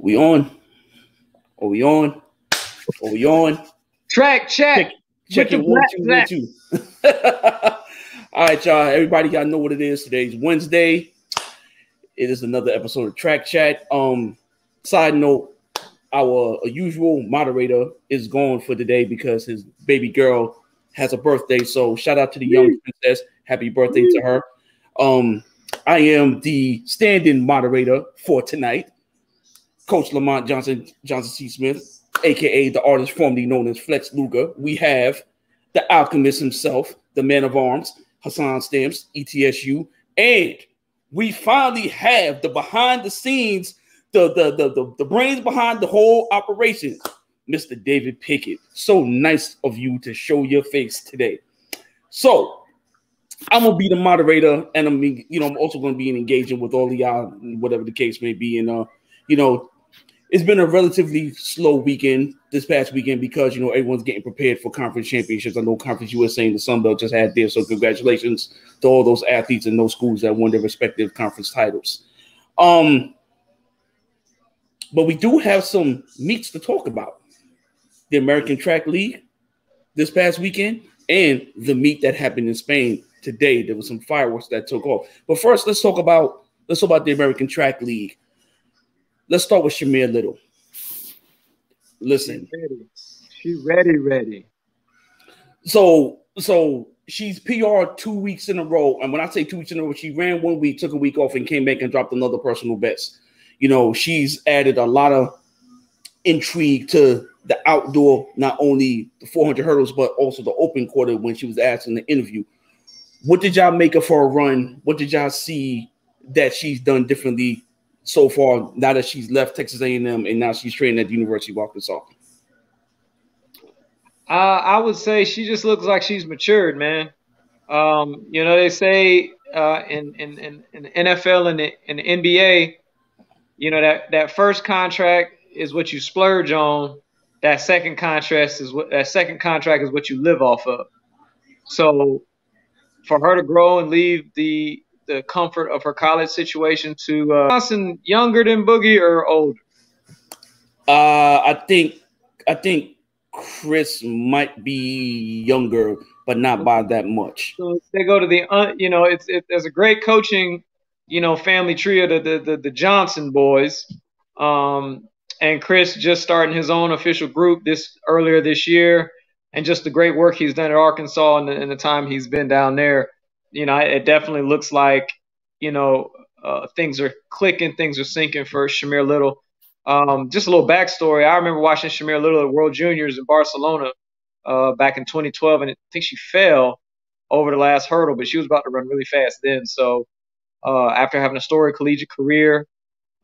We on? Are we on? Are we on? Track check. Check, check it one, two, one, two. All right, y'all. Everybody got to know what it is. Today's Wednesday. It is another episode of Track Chat. Um, side note, our usual moderator is gone for today because his baby girl has a birthday. So shout out to the young princess. Happy birthday to her. Um, I am the stand-in moderator for tonight. Coach Lamont Johnson, Johnson C. Smith, aka the artist formerly known as Flex Luger. We have the alchemist himself, the man of arms, Hassan Stamps, ETSU, and we finally have the behind the scenes, the the the the, the brains behind the whole operation, Mr. David Pickett. So nice of you to show your face today. So I'm gonna be the moderator, and I'm you know I'm also gonna be engaging with all of y'all, whatever the case may be, and uh, you know it's been a relatively slow weekend this past weekend because you know everyone's getting prepared for conference championships. I know Conference USA and the Sun Belt just had theirs, so congratulations to all those athletes and those schools that won their respective conference titles. Um, but we do have some meets to talk about: the American Track League this past weekend and the meet that happened in Spain today. There was some fireworks that took off. But first, let's talk about let's talk about the American Track League. Let's start with Shamier Little. Listen, she ready. She ready, ready. So, so she's PR two weeks in a row, and when I say two weeks in a row, she ran one week, took a week off, and came back and dropped another personal best. You know, she's added a lot of intrigue to the outdoor, not only the 400 hurdles, but also the open quarter when she was asked in the interview. What did y'all make of her run? What did y'all see that she's done differently so far now that she's left Texas A&M and now she's training at the University of Arkansas? Uh, I would say she just looks like she's matured, man. Um, you know, they say uh, in, in, in, in the NFL and the, in the NBA, you know, that, that first contract is what you splurge on. That second contract is what that second contract is what you live off of. So for her to grow and leave the the comfort of her college situation to uh, Johnson younger than Boogie or older? Uh, I think I think Chris might be younger, but not by that much. So they go to the uh, you know it's it, there's a great coaching you know family trio the the the, the Johnson boys. Um, and Chris just starting his own official group this earlier this year, and just the great work he's done at Arkansas and the, and the time he's been down there you know, it definitely looks like, you know, uh, things are clicking, things are sinking for Shamier Little. Um, just a little backstory. I remember watching Shamier Little at World Juniors in Barcelona uh, back in 2012, and I think she fell over the last hurdle, but she was about to run really fast then. So uh, after having a storied collegiate career,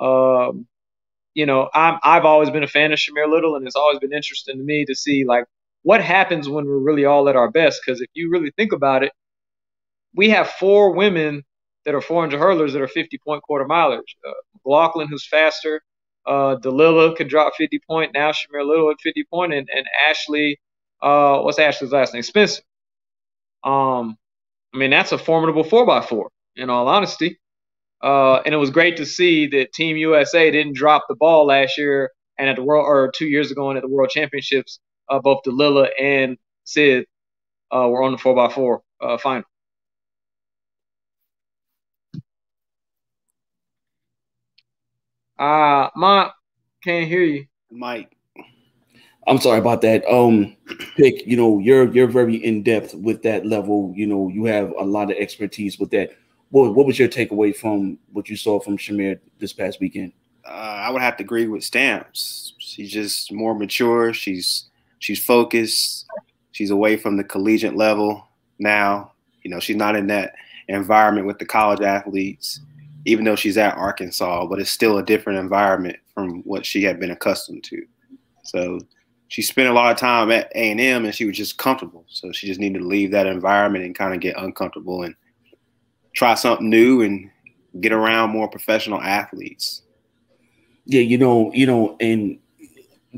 um, you know, I'm, I've always been a fan of Shamier Little, and it's always been interesting to me to see like what happens when we're really all at our best. Because if you really think about it, we have four women that are 400 hurlers that are 50 point quarter milers. Uh, McLaughlin, who's faster. Uh, Dalilah could drop 50 point. Now Shamier Little at 50 point, and, and Ashley, uh, what's Ashley's last name? Spencer. Um, I mean, that's a formidable 4x4, in all honesty. Uh, and it was great to see that Team USA didn't drop the ball last year and at the world, or two years ago, and at the World Championships, uh, both Dalilah and Sid uh, were on the 4x4 uh, final. Uh, Mike, can't hear you. Mike. I'm sorry about that. Um, pick, you know, you're you're very in depth with that level. You know, you have a lot of expertise with that. What what was your takeaway from what you saw from Shamier this past weekend? Uh, I would have to agree with Stamps. She's just more mature. She's she's focused. She's away from the collegiate level now. You know, she's not in that environment with the college athletes even though she's at Arkansas, but it's still a different environment from what she had been accustomed to. So she spent a lot of time at A and M, and she was just comfortable. So she just needed to leave that environment and kind of get uncomfortable and try something new and get around more professional athletes. Yeah, you know, you know, and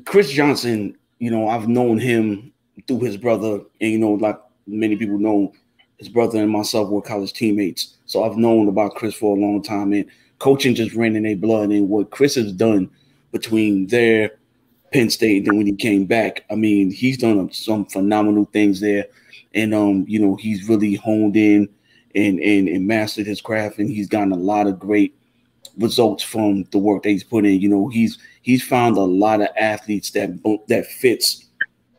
Chris Johnson, you know, I've known him through his brother, and you know, like many people know, his brother and myself were college teammates. So I've known about Chris for a long time, and coaching just ran in their blood. And what Chris has done between there, Penn State, and then when he came back, I mean, he's done some phenomenal things there, and um, you know, he's really honed in and and, and mastered his craft, and he's gotten a lot of great results from the work that he's put in. You know, he's he's found a lot of athletes that that fits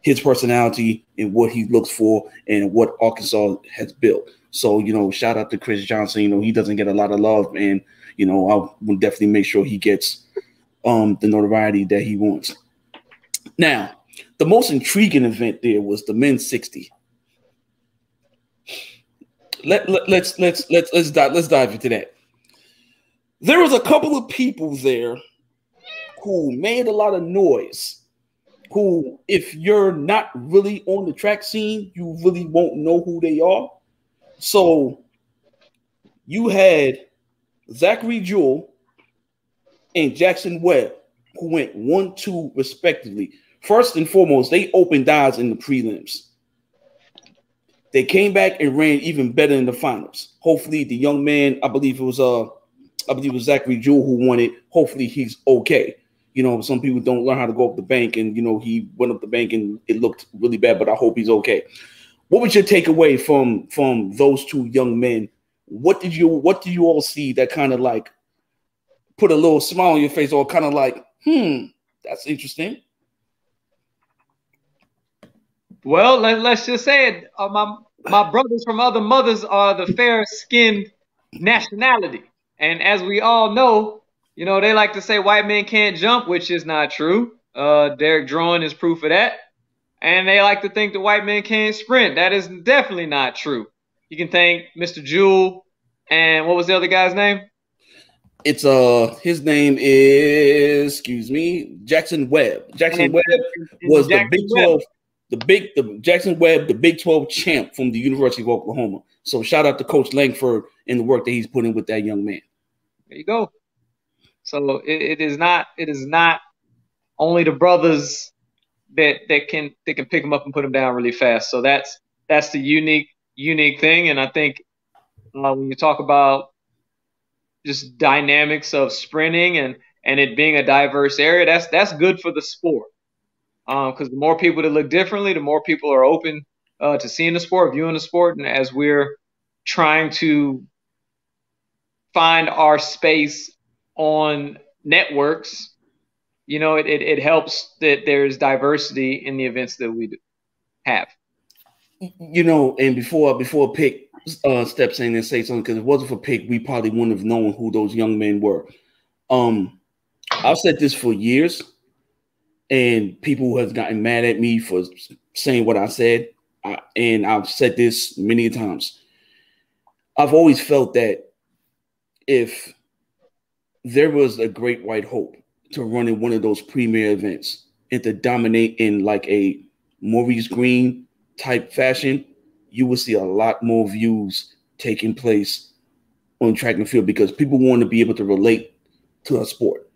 his personality and what he looks for and what Arkansas has built. So, you know, shout out to Chris Johnson. You know, he doesn't get a lot of love, and you know, I will definitely make sure he gets um the notoriety that he wants. Now, the most intriguing event there was the men's 60. Let, let, let's let's let's let's dive let's dive into that. There was a couple of people there who made a lot of noise. Who, if you're not really on the track scene, you really won't know who they are. So you had Zachary Jewell and Jackson Webb, who went one, two, respectively. First and foremost, they opened eyes in the prelims. They came back and ran even better in the finals. Hopefully, the young man, I believe it was uh, I believe it was Zachary Jewell who won it. Hopefully, he's okay. You know, some people don't learn how to go up the bank, and you know, he went up the bank and it looked really bad, but I hope he's okay. What was your takeaway from from those two young men? What did you what did you all see that kind of like put a little smile on your face, or kind of like, hmm, that's interesting? Well, let, us just say it. Uh, my my brothers from other mothers are the fair skinned nationality, and as we all know, you know they like to say white men can't jump, which is not true. Uh, Derek Drouin is proof of that. And they like to think the white men can't sprint. That is definitely not true. You can thank Mr. Jewell and what was the other guy's name? It's uh his name is excuse me Jackson Webb. Jackson and, Webb was Jackson the Big Twelve, Webb. the big the Jackson Webb, the Big Twelve champ from the University of Oklahoma. So shout out to Coach Langford and the work that he's putting in with that young man. There you go. So it, it is not it is not only the brothers that that can that can pick them up and put them down really fast. So that's that's the unique unique thing. And I think uh, when you talk about just dynamics of sprinting and and it being a diverse area, that's that's good for the sport. Because um, the more people that look differently, the more people are open uh, to seeing the sport, viewing the sport, and as we're trying to find our space on networks you know, it, it, it helps that there's diversity in the events that we do have. You know, and before before Pick uh, steps in and say something, because it wasn't for Pick, we probably wouldn't have known who those young men were. Um, I've said this for years, and people have gotten mad at me for saying what I said, I, and I've said this many times. I've always felt that if there was a great white hope to run in one of those premier events and to dominate in like a Maurice Greene type fashion, you will see a lot more views taking place on track and field because people want to be able to relate to a sport.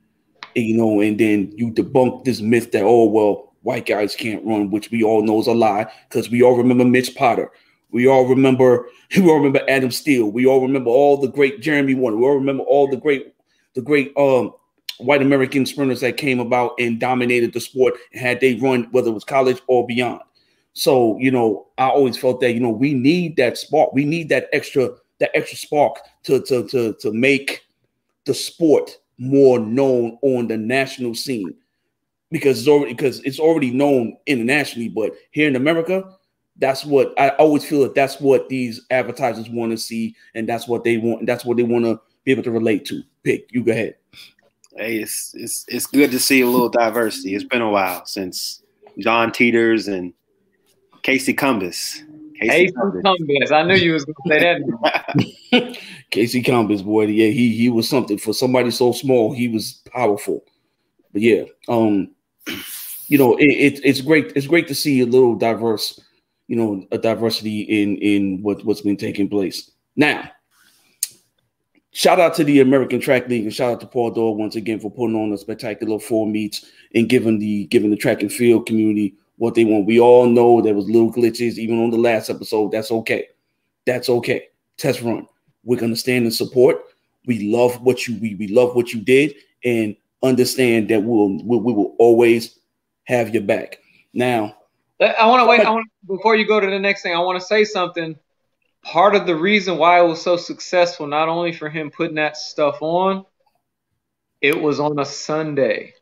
You know, and then you debunk this myth that, oh, well, white guys can't run, which we all know is a lie because we all remember Mitch Potter. We all remember, we all remember Adam Steele. We all remember all the great Jeremy Wariner. We all remember all the great, the great um white American sprinters that came about and dominated the sport and had they run, whether it was college or beyond. So, you know, I always felt that, you know, we need that spark. We need that extra, that extra spark to to to to make the sport more known on the national scene. Because it's already because it's already known internationally, but here in America, that's what I always feel that that's what these advertisers want to see, and that's what they want, and that's what they want to be able to relate to. Pick, you go ahead hey, it's it's it's good to see a little diversity. It's been a while since John Teeters and Casey Cumbs. Casey Cumbs. I knew you was gonna say that. Casey Cumbs, boy, yeah, he he was something for somebody so small. He was powerful. But yeah, um, you know, it, it, it's great. It's great to see a little diverse, you know, a diversity in in what what's been taking place now shout out to the American Track League and shout out to Paul Doyle once again for putting on a spectacular four meets and giving the giving the track and field community what they want. We all know there was little glitches even on the last episode. That's okay. That's okay. Test run. We're gonna stand and support. We love what you we, we love what you did, and understand that we'll we, we will always have your back. Now, I want to wait. I want before you go to the next thing. I want to say something. Part of the reason why it was so successful, not only for him putting that stuff on, it was on a Sunday,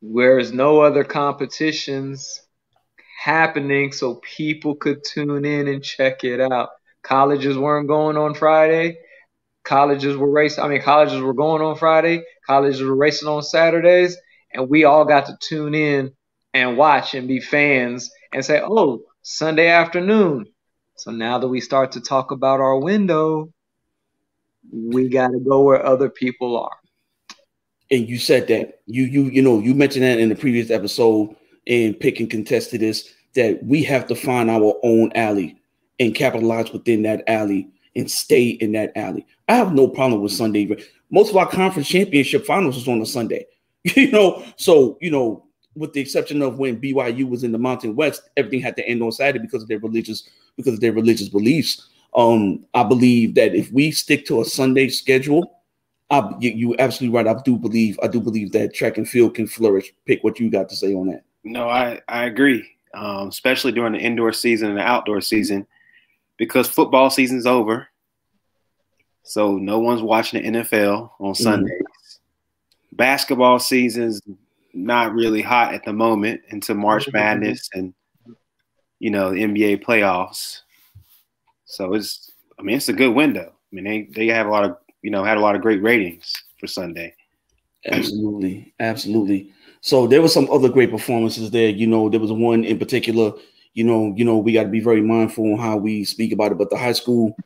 whereas no other competitions happening, so people could tune in and check it out. Colleges weren't going on Friday. Colleges were racing. I mean, colleges were going on Friday. Colleges were racing on Saturdays, and we all got to tune in and watch and be fans and say, "Oh, Sunday afternoon." So now that we start to talk about our window, we got to go where other people are. And you said that you you you know you mentioned that in the previous episode, and pick and contest to this that we have to find our own alley and capitalize within that alley and stay in that alley. I have no problem with Sunday. Most of our conference championship finals was on a Sunday. You know, so you know, with the exception of when BYU was in the Mountain West, everything had to end on Saturday because of their religious because of their religious beliefs. Um, I believe that if we stick to a Sunday schedule, I, you, you absolutely right. I do believe I do believe that track and field can flourish. Pick what you got to say on that. No, I I agree, um, especially during the indoor season and the outdoor season, because football season's over. So no one's watching the NFL on mm-hmm. Sundays. Mm-hmm. Basketball season's not really hot at the moment until March. Madness and you know the NBA playoffs. So it's I mean it's a good window. I mean they they have a lot of you know had a lot of great ratings for Sunday. Absolutely, absolutely. So there was some other great performances there. You know, there was one in particular. You know, you know, we got to be very mindful on how we speak about it. But the high school,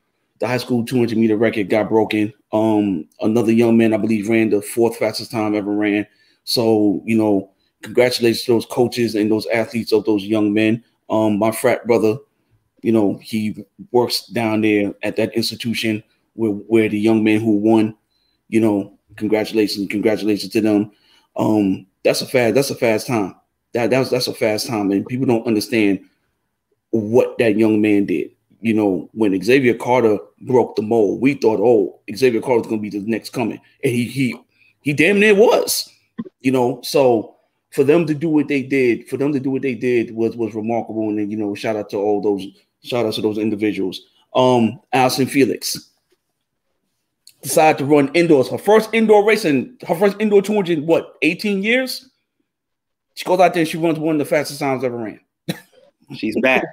the high school 200 meter record got broken. Um, another young man, I believe, ran the fourth fastest time ever ran. So you know, congratulations to those coaches and those athletes of those young men. Um, my frat brother, you know, he works down there at that institution where where the young man who won. You know, congratulations, congratulations to them. Um, that's a fast. That's a fast time. That that's that's a fast time, and people don't understand what that young man did. You know, when Xavier Carter broke the mold, we thought, oh, Xavier Carter's to be the next coming, and he he he damn near was. You know, so for them to do what they did, for them to do what they did was was remarkable, and then you know, shout out to all those, shout out to those individuals. Um, Allyson Felix decided to run indoors. Her first indoor race and her first indoor 200 in what, 18 years? She goes out there and she runs one of the fastest times ever ran. She's back.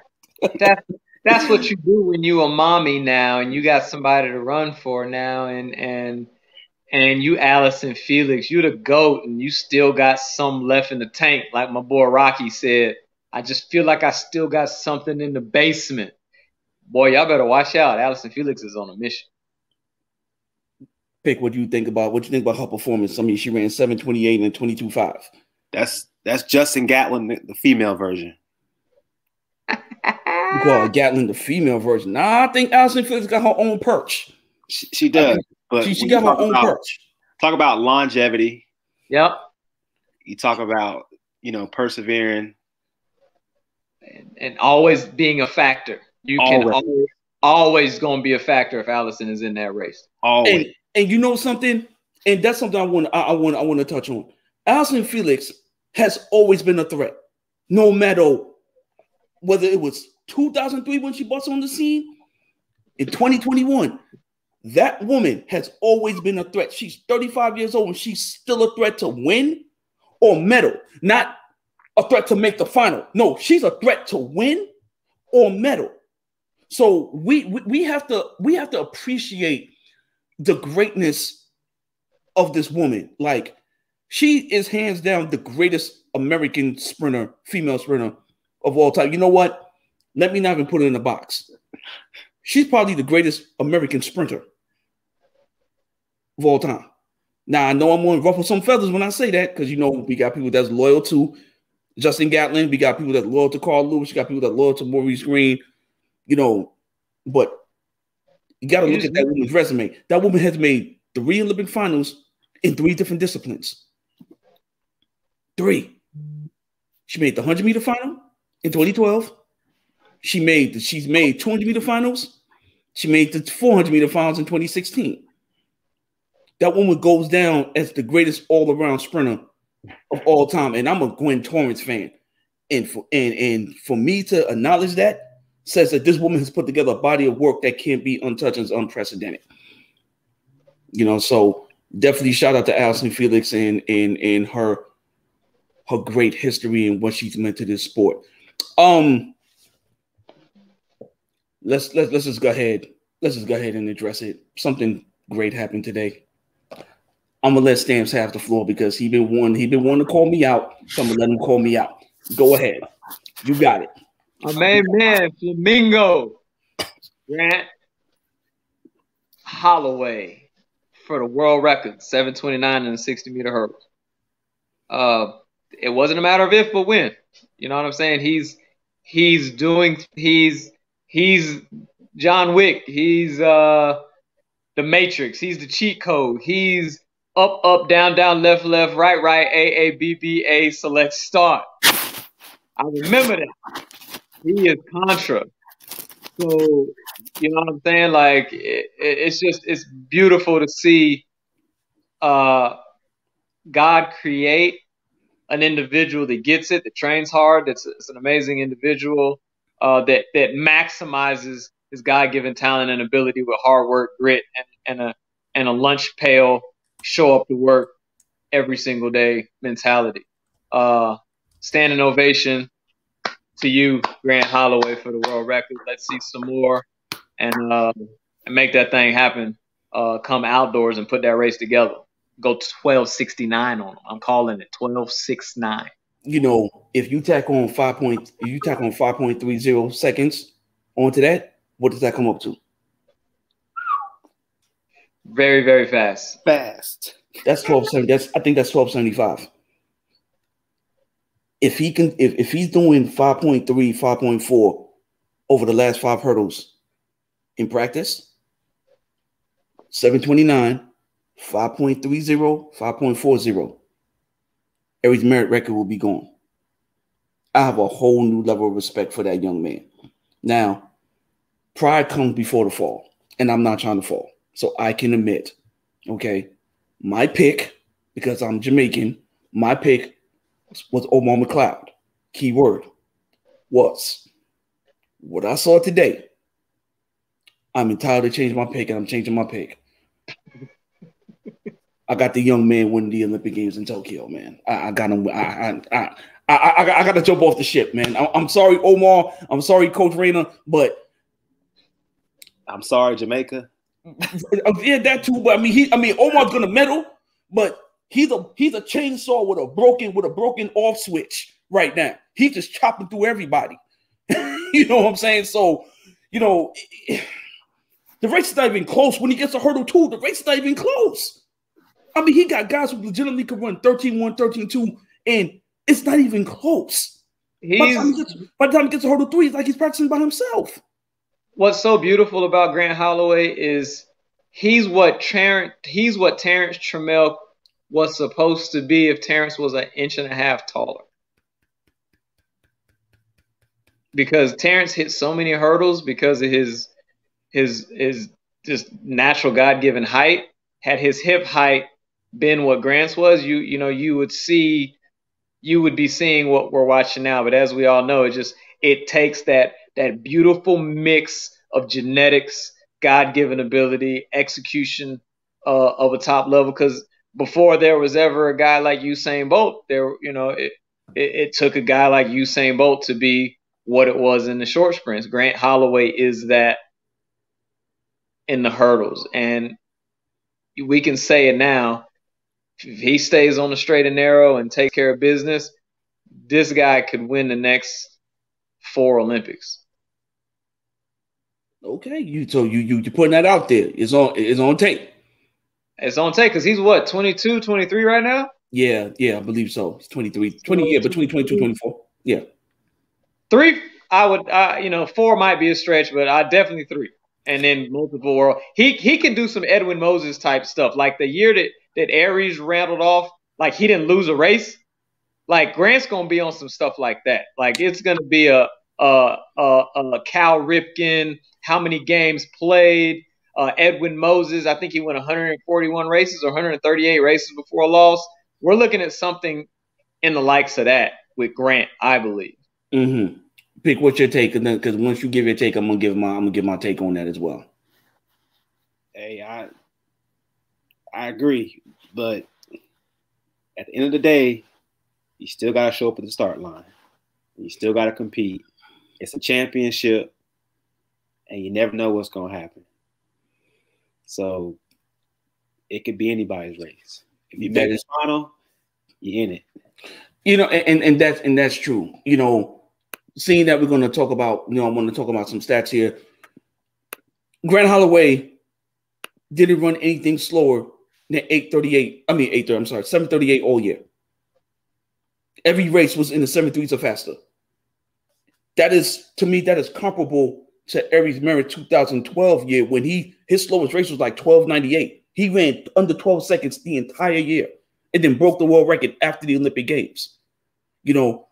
that's that's what you do when you a mommy now and you got somebody to run for now and and and you Allyson Felix, you the goat and you still got some left in the tank. Like my boy Rocky said, I just feel like I still got something in the basement. Boy, y'all better watch out. Allyson Felix is on a mission pick what you think about what you think about her performance. I mean, she ran 728 and 22.5. That's that's Justin Gatlin, the, the female version. you call Gatlin the female version. Nah, I think Allison Felix got her own perch. She, she does, but she, she got her own about, perch. Talk about longevity. Yep. You talk about you know persevering and, and always being a factor. You always. can always, always going to be a factor if Allyson is in that race. Always. And, and you know something, and that's something I want. I, I want. I want to touch on. Allyson Felix has always been a threat, no matter whether it was 2003 when she bust on the scene, in 2021. That woman has always been a threat. She's 35 years old and she's still a threat to win or medal, not a threat to make the final. No, she's a threat to win or medal. So we, we we have to we have to appreciate the greatness of this woman. Like, she is hands down the greatest American sprinter, female sprinter of all time. You know what? Let me not even put it in a box. She's probably the greatest American sprinter of all time. Now I know I'm going to ruffle some feathers when I say that because you know we got people that's loyal to Justin Gatlin, we got people that's loyal to Carl Lewis, we got people that loyal to Maurice Greene, you know. But you got to look at that woman's resume. That woman has made three Olympic finals in three different disciplines. Three. She made the 100 meter final in 2012. She made the, she's made 200 meter finals. She made the 400 meter finals in 2016. that woman goes down as the greatest all around sprinter of all time. And I'm a Gwen Torrence fan. And for and, and for me to acknowledge that says that this woman has put together a body of work that can't be untouched and is unprecedented. You know, so definitely shout out to Allyson Felix and and and her her great history and what she's meant to this sport. Um let's let's let's just go ahead. Let's just go ahead and address it. Something great happened today. I'm gonna let Stamps have the floor because he been one. He been wanting to call me out. So I'm gonna let him call me out. Go ahead. You got it. My main man, Flamingo, Grant Holloway for the world record, 729 in the 60 meter hurdles. Uh, it wasn't a matter of if, but when. You know what I'm saying? He's he's doing he's he's John Wick. He's uh the Matrix. He's the cheat code. He's up, up, down, down, left, left, right, right, A, A, B, B, A, select, start. I remember that. He is Contra. So, you know what I'm saying? Like, it, it's just, it's beautiful to see uh, God create an individual that gets it, that trains hard, that's, that's an amazing individual, uh, that, that maximizes his God given talent and ability with hard work, grit, and, and a and a lunch pail, show up to work every single day mentality. Uh, standing ovation to you, Grant Holloway, for the world record. Let's see some more and uh, and make that thing happen. Uh, come outdoors and put that race together. Go twelve sixty nine on them. I'm calling it twelve six nine. You know, if you tack on five point, if you tack on five point three zero seconds onto that, what does that come up to? Very, very fast. Fast. That's twelve seventy. That's I think that's twelve seventy five. If he can, if, if he's doing 5.3, 5.4 over the last five hurdles in practice, 729, 5.30, 5.40, Aries Merritt record will be gone. I have a whole new level of respect for that young man. Now, pride comes before the fall, and I'm not trying to fall. So I can admit, okay, my pick, because I'm Jamaican, my pick was Omar McLeod. Key word was what I saw today. I'm entitled to change my pick, and I'm changing my pick. I got the young man winning the Olympic Games in Tokyo, man. I, I got him. I, I, I, I, I got to jump off the ship, man. I, am sorry, Omar. I'm sorry, Coach Rayner, but I'm sorry, Jamaica. Oh, yeah, that too. But I mean, he, I mean, Omar's gonna medal, but he's a he's a chainsaw with a broken with a broken off switch right now. He's just chopping through everybody. you know what I'm saying? So, you know, the race is not even close. When he gets a hurdle two, the race is not even close. I mean, he got guys who legitimately could run 13-1, 13-2, and it's not even close. By the, time he gets, by the time he gets a hurdle three, it's like he's practicing by himself what's so beautiful about Grant Holloway is he's what Terrence he's what Terrence Trammell was supposed to be if Terrence was an inch and a half taller. Because Terrence hit so many hurdles because of his his his just natural God given height. Had his hip height been what Grant's was, you you know, you would see you would be seeing what we're watching now. But as we all know, it just it takes that that beautiful mix of genetics, God given ability, execution uh, of a top level. Because before there was ever a guy like Usain Bolt, there, you know, it, it, it took a guy like Usain Bolt to be what it was in the short sprints. Grant Holloway is that in the hurdles. And we can say it now. If he stays on the straight and narrow and takes care of business, this guy could win the next four Olympics. Okay, you so you you you putting that out there. It's on it's on tape. It's on tape because he's what 22, 23 right now. Yeah, yeah, I believe so. It's 23, 20, yeah, between 22 24. Yeah. Three, I would, uh, you know, four might be a stretch, but I definitely three. And then multiple world. He he can do some Edwin Moses type stuff. Like the year that that Aries rattled off, like he didn't lose a race. Like Grant's gonna be on some stuff like that. Like it's gonna be a a a, a Cal Ripken, how many games played, Uh, Edwin Moses, I think he went 141 races or 138 races before a loss. We're looking at something in the likes of that with Grant, I believe. Mm-hmm. Pick what's your take, and then because once you give your take, I'm gonna give my I'm gonna give my take on that as well. Hey, I I agree, but at the end of the day, you still got to show up at the start line. You still got to compete. It's a championship, and you never know what's going to happen. So it could be anybody's race. If you make the final, you're in it. You know, and, and that's and that's true. You know, seeing that we're going to talk about, you know, I want to talk about some stats here. Grant Holloway didn't run anything slower 838. I mean 830, I'm sorry, 738 all year. Every race was in the 73s or faster. That is to me, that is comparable to Aries Merritt 2012 year when he his slowest race was like 1298. He ran under 12 seconds the entire year and then broke the world record after the Olympic Games. You know,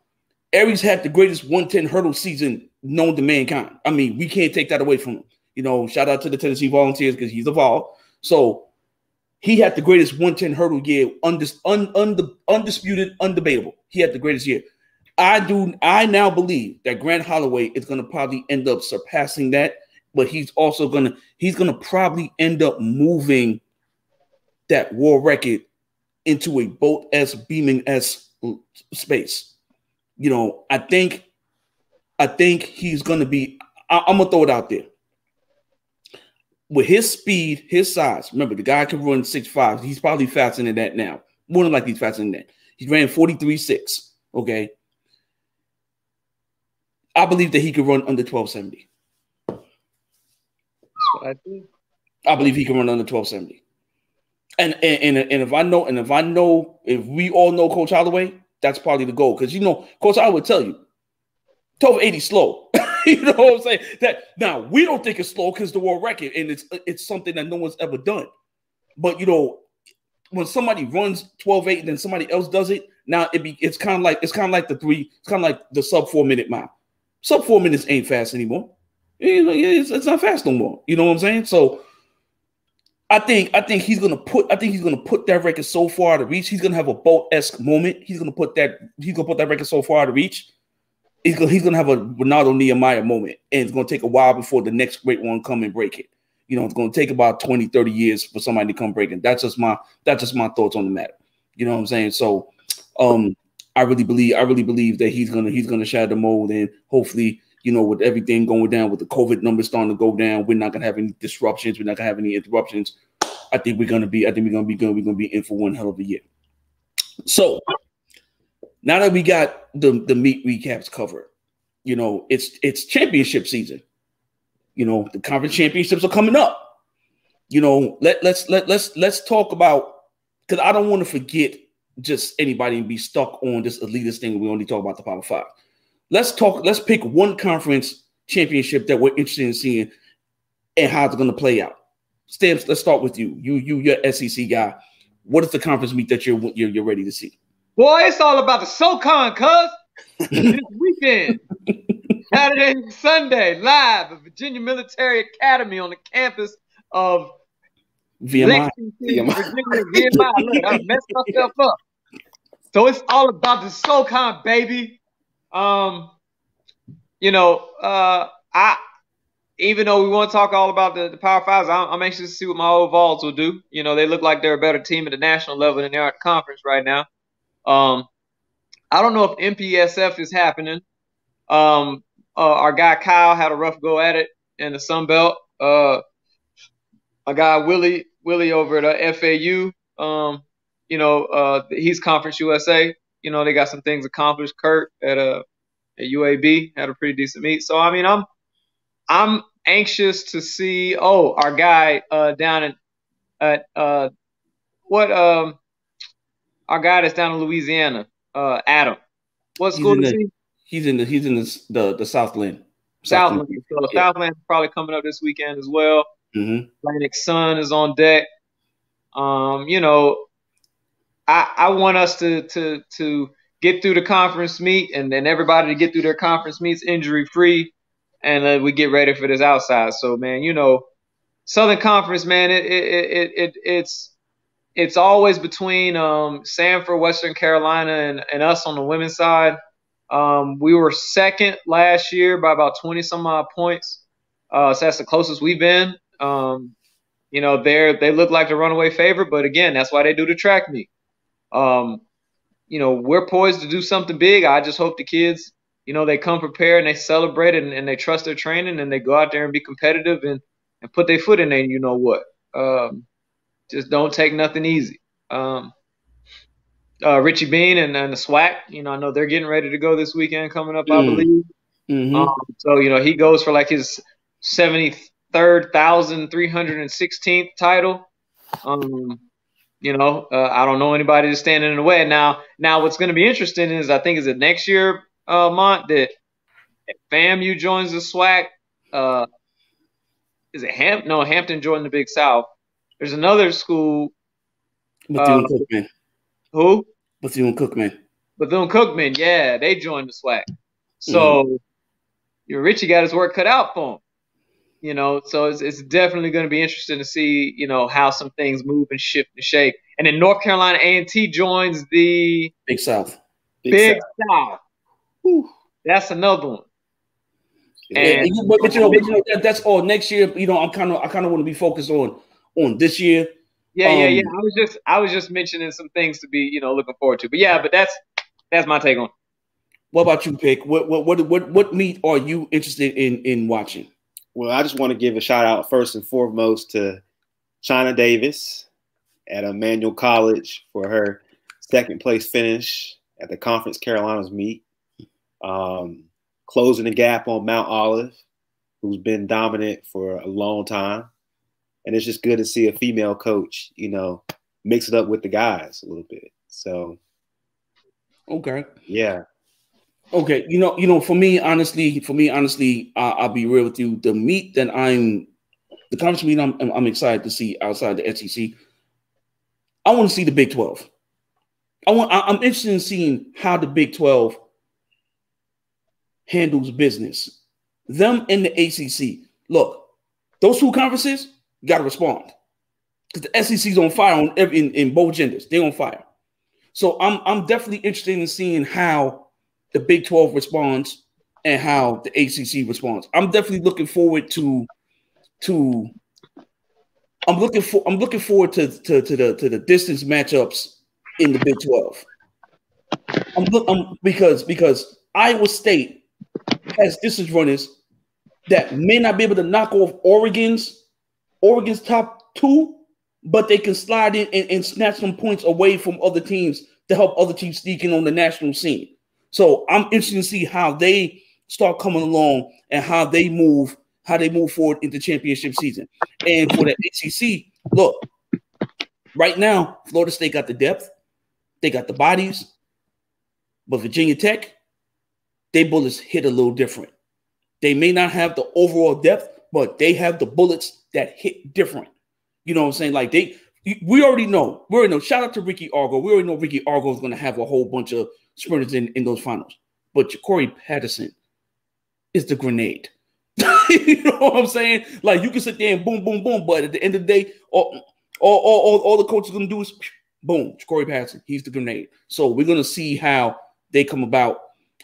Aries had the greatest 110 hurdle season known to mankind. I mean, we can't take that away from him. You know, shout out to the Tennessee Volunteers because he's evolved. So he had the greatest 110 hurdle year, undis, un, undisputed, undebatable. He had the greatest year. I do. I now believe that Grant Holloway is going to probably end up surpassing that, but he's also going to he's going to probably end up moving that war record into a boat s beaming s space. You know, I think, I think he's going to be. I, I'm gonna throw it out there with his speed, his size. Remember, the guy can run six five. He's probably faster than that now. More than likely, he's faster than that. He ran 43 6. Okay. I believe that he could run under 1270. That's I think. I believe he can run under 1270. And, and and and if I know, and if I know, if we all know Coach Holloway, that's probably the goal. Because you know, Coach I would tell you, 1280 slow. you know what I'm saying? That now we don't think it's slow because the world record, and it's it's something that no one's ever done. But you know, when somebody runs 12-8 and then somebody else does it, now it be it's kind of like it's kind of like the three, it's kind of like the sub four minute mile. Sub four minutes ain't fast anymore. It's, it's not fast no more. You know what I'm saying? So I think I think he's gonna put I think he's gonna put that record so far out of reach. He's gonna have a boat esque moment. He's gonna put that he's gonna put that record so far out of reach he's gonna, he's gonna have a Renaldo Nehemiah moment, and it's gonna take a while before the next great one come and break it. You know, it's gonna take about 20, 30 years for somebody to come breaking. That's just my that's just my thoughts on the matter. You know what I'm saying? So um I really believe I really believe that he's gonna he's gonna shatter the mold and hopefully, you know, with everything going down, with the COVID numbers starting to go down, we're not gonna have any disruptions, we're not gonna have any interruptions. I think we're gonna be, I think we're gonna be good, we're gonna be in for one hell of a year. So now that we got the the meet recaps covered, you know, it's it's championship season. You know, the conference championships are coming up. You know, let let's let let's let's talk about because I don't want to forget just anybody and be stuck on this elitist thing. We only talk about the Power Five. Let's talk. Let's pick one conference championship that we're interested in seeing and how it's going to play out. Stamps. Let's start with you. You you your SEC guy. What is the conference meet that you're you're, you're ready to see? Boy, it's all about the SoCon, cuz this weekend, Saturday and Sunday, live at Virginia Military Academy on the campus of VMI. VMI. Virginia, VMI. Look, I messed myself up. So it's all about the SoCon, baby. Um, you know, uh, I even though we want to talk all about the, the Power Fives, I'm, I'm, anxious to see what my old Vols will do. You know, they look like they're a better team at the national level than they are at conference right now. Um, I don't know if MPSF is happening. Um, uh, our guy Kyle had a rough go at it in the Sun Belt. Uh, a guy Willie Willie over at FAU. Um, you know, uh, he's Conference USA. You know, they got some things accomplished. Kurt at a uh, at UAB had a pretty decent meet. So I mean, I'm I'm anxious to see. Oh, our guy uh, down in at uh, what um our guy that's down in Louisiana, uh, Adam. What school is he? He's in the he's in the the, the Southland. Southland. Southland. So yeah. Southland's probably coming up this weekend as well. Mm-hmm. Atlantic Sun is on deck. Um, you know, I I want us to to to get through the conference meet and then everybody to get through their conference meets injury free, and uh, we get ready for this outside. So man, you know, Southern Conference, man, it, it, it, it it's it's always between um, Samford, Western Carolina, and, and us on the women's side. Um, we were second last year by about 20 some odd points. Uh, so that's the closest we've been. Um, you know, they're they look like the runaway favorite, but again, that's why they do the track meet. Um, you know, we're poised to do something big. I just hope the kids, you know, they come prepared and they celebrate and, and they trust their training and they go out there and be competitive and, and put their foot in there. You know what? Just don't take nothing easy. Um, uh, Richie Bean and, and the SWAC, you know, I know they're getting ready to go this weekend coming up, mm. I believe. Mm-hmm. Um, so, you know, he goes for like his 73rd, 1,316th title. Um, you know, uh, I don't know anybody that's standing in the way. Now, now what's going to be interesting is I think is it next year, uh, Mont, that FAMU joins the SWAC. Uh, is it Ham? No, Hampton joined the Big South. There's another school. Bethune uh, Cookman. Who? Bethune Cookman. Bethune Cookman, yeah, they joined the SWAC. So mm-hmm. your Richie got his work cut out for him. You know, so it's, it's definitely going to be interesting to see, you know, how some things move and shift and shake. And then North Carolina A&T joins the Big South. Big, Big South. South. That's another one. And, but, but, you know, but you know that, that's all next year. You know, I'm kind of I kind of want to be focused on on this year. Yeah, um, yeah, yeah. I was just I was just mentioning some things to be you know looking forward to. But yeah, but that's that's my take on. What about you, Pick? What what what what what meet are you interested in in watching? Well, I just want to give a shout out first and foremost to China Davis at Emmanuel College for her second place finish at the Conference Carolinas meet. Um, closing the gap on Mount Olive, who's been dominant for a long time. And it's just good to see a female coach, you know, mix it up with the guys a little bit. So, okay. Yeah. Okay. You know, you know, for me, honestly, for me, honestly, uh, I'll be real with you. The meet that I'm, the conference meet I'm, I'm excited to see outside the SEC. I want to see the Big 12. I want, I'm interested in seeing how the Big 12 handles business. Them and the ACC. Look, those two conferences got to respond because the SEC's on fire on in, in both genders. They're on fire. So I'm I'm definitely interested in seeing how the Big 12 responds and how the ACC responds. I'm definitely looking forward to to I'm looking for I'm looking forward to to, to the to the distance matchups in the Big 12. I'm, look, I'm because because Iowa State has distance runners that may not be able to knock off Oregon's Oregon's top two, but they can slide in and, and snatch some points away from other teams to help other teams sneak in on the national scene. So I'm interested to see how they start coming along and how they move, how they move forward into championship season. And for the ACC, look, right now, Florida State got the depth, they got the bodies, but Virginia Tech, they bullets hit a little different. They may not have the overall depth, but they have the bullets that hit different. You know what I'm saying? Like they, we already know. We already know. Shout out to Ricky Argo. We already know Ricky Argo is going to have a whole bunch of sprinters in, in those finals. But Corey Patterson is the grenade. you know what I'm saying? Like you can sit there and boom, boom, boom, but at the end of the day, all all, all, all the coach is going to do is boom, Corey Patterson. He's the grenade. So we're going to see how they come about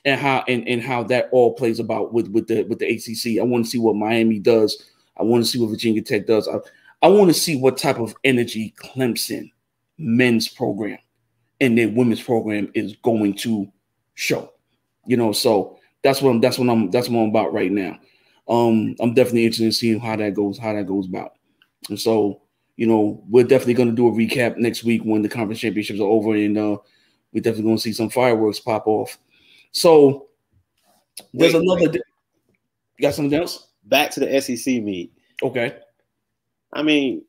and how and, and how that all plays about with with the with the ACC. I want to see what Miami does. I want to see what Virginia Tech does. I, I want to see what type of energy Clemson men's program and their women's program is going to show. You know, so that's what I'm that's what I'm that's what I'm about right now. Um, I'm definitely interested in seeing how that goes, how that goes about. And so, you know, we're definitely gonna do a recap next week when the conference championships are over, and uh, we're definitely gonna see some fireworks pop off. So there's wait, another. Wait. You got something else? Back to the SEC meet. Okay. I mean,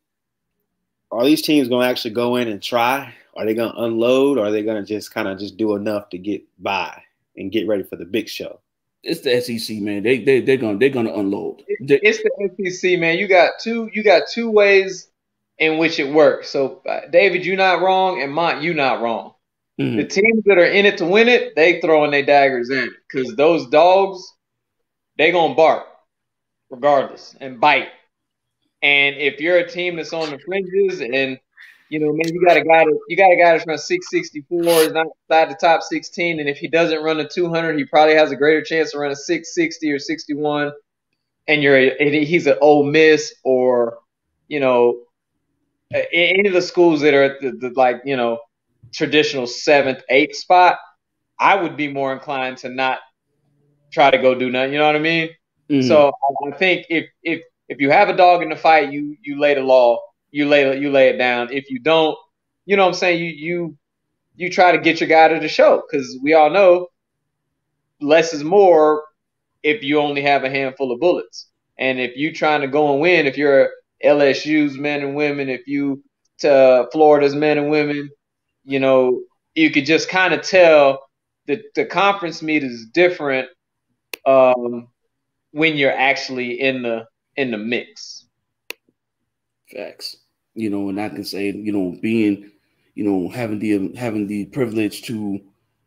are these teams going to actually go in and try? Are they going to unload? Or are they going to just kind of just do enough to get by and get ready for the big show? It's the SEC, man. They they they're gonna they're gonna unload. It's the SEC, man. You got two you got two ways in which it works. So, uh, David, you're not wrong, and Mont, you're not wrong. Mm-hmm. The teams that are in it to win it, they throwing their daggers in because those dogs, they gonna bark regardless and bite. And if you're a team that's on the fringes and you know, man, you got a guy that you got a guy that's run 664 is not outside the top 16, and if he doesn't run a 200, he probably has a greater chance to run a 660 or 61. And you're a, he's an Ole Miss or you know any of the schools that are at the, the like you know traditional seventh, eighth spot, I would be more inclined to not try to go do nothing. You know what I mean? Mm-hmm. So I think if if if you have a dog in the fight, you you lay the law, you lay you lay it down. If you don't, you know what I'm saying, you you you try to get your guy to the show because we all know less is more if you only have a handful of bullets. And if you trying to go and win, if you're LSU's men and women, if you to Florida's men and women, you know, you could just kind of tell that the conference meet is different um, when you're actually in the in the mix. Facts. You know, and I can say, you know, being, you know, having the having the privilege to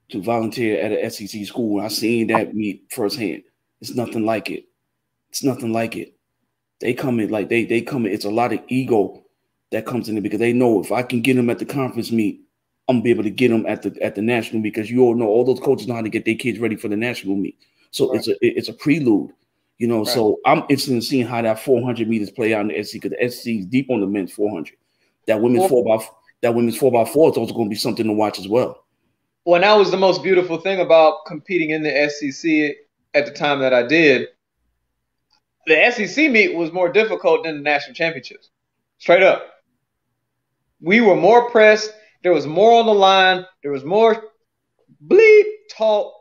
to volunteer at an SEC school, I seen that meet firsthand. It's nothing like it. It's nothing like it. They come in like they they come in. It's a lot of ego that comes in it because they know if I can get them at the conference meet, I'm gonna be able to get them at the at the national meet because you all know all those coaches know how to get their kids ready for the national meet. So right. it's a it's a prelude, you know. Right. So I'm interested in seeing how that 400 meters play out in the SC because the SC is deep on the men's 400. That women's four by that women's four by four is also going to be something to watch as well. Well, and that was the most beautiful thing about competing in the SEC at the time that I did. The SEC meet was more difficult than the national championships. Straight up. We were more pressed. There was more on the line. There was more bleep talk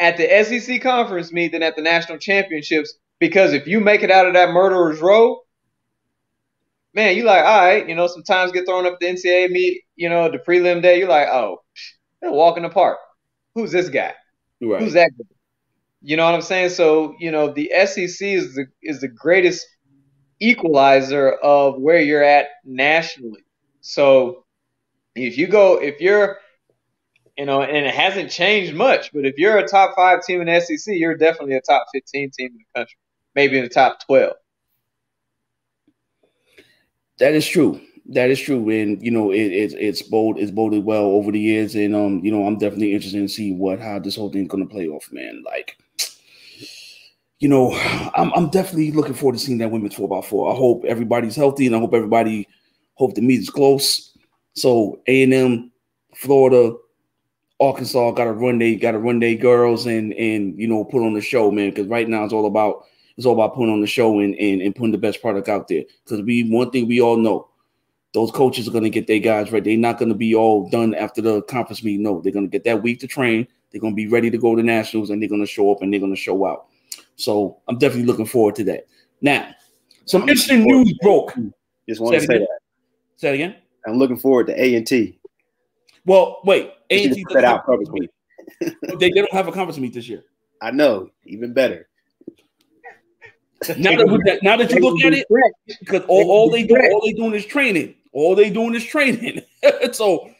at the SEC conference meet than at the national championships because if you make it out of that murderer's row, man, you like, all right, you know, sometimes get thrown up the NCAA meet, you know, the prelim day, you're like, oh, they're walk in the park. Who's this guy? Right. Who's that guy? You know what I'm saying? So, you know, the SEC is the is the greatest equalizer of where you're at nationally. So if you go if you're you know, and it hasn't changed much. But if you're a top five team in SEC, you're definitely a top 15 team in the country, maybe in the top 12. That is true. That is true, and you know it, it's it's bold it's boded well over the years, and um you know I'm definitely interested in see what how this whole thing's gonna play off, man. Like, you know, I'm I'm definitely looking forward to seeing that women's four x four. I hope everybody's healthy, and I hope everybody hope the meet is close. So A and M, Florida, Arkansas got to run they got to run their girls and and you know put on the show, man. Because right now it's all about it's all about putting on the show and and, and putting the best product out there. Because we one thing we all know, those coaches are going to get their guys ready. They're not going to be all done after the conference meeting. No, they're going to get that week to train. They're going to be ready to go to nationals and they're going to show up and they're going to show out. So I'm definitely looking forward to that. Now, some interesting news broke. Just want to say that. Say it again. I'm looking forward to A and T. Well, wait. A&T set out conference meet. they, they don't have a conference meet this year. I know, even better. now that, now that you look at it, because all, all they do all they doing is training. All they doing is training. so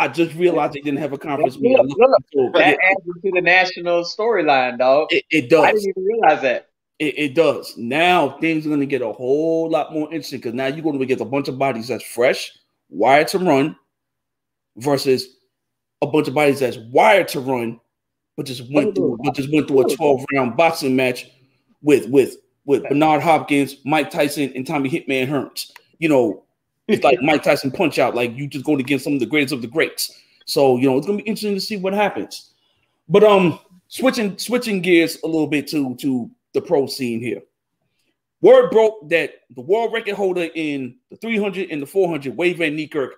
I just realized they didn't have a conference meet. Look, that adds to the national storyline, dog. It, it, does. I didn't even realize that. It, it does. Now things are going to get a whole lot more interesting because now you're going to get a bunch of bodies that's fresh, wired to run, versus a bunch of bodies that's wired to run, but just went through but just went through a 12 round boxing match with with with Bernard Hopkins, Mike Tyson, and Tommy Hitman Hearns. You know, it's like Mike Tyson punch out, like you just going against some of the greatest of the greats. So you know, it's gonna be interesting to see what happens. But um, switching switching gears a little bit to to the pro scene here. Word broke that the world record holder in the 300 and the 400, Wayde Van Niekerk,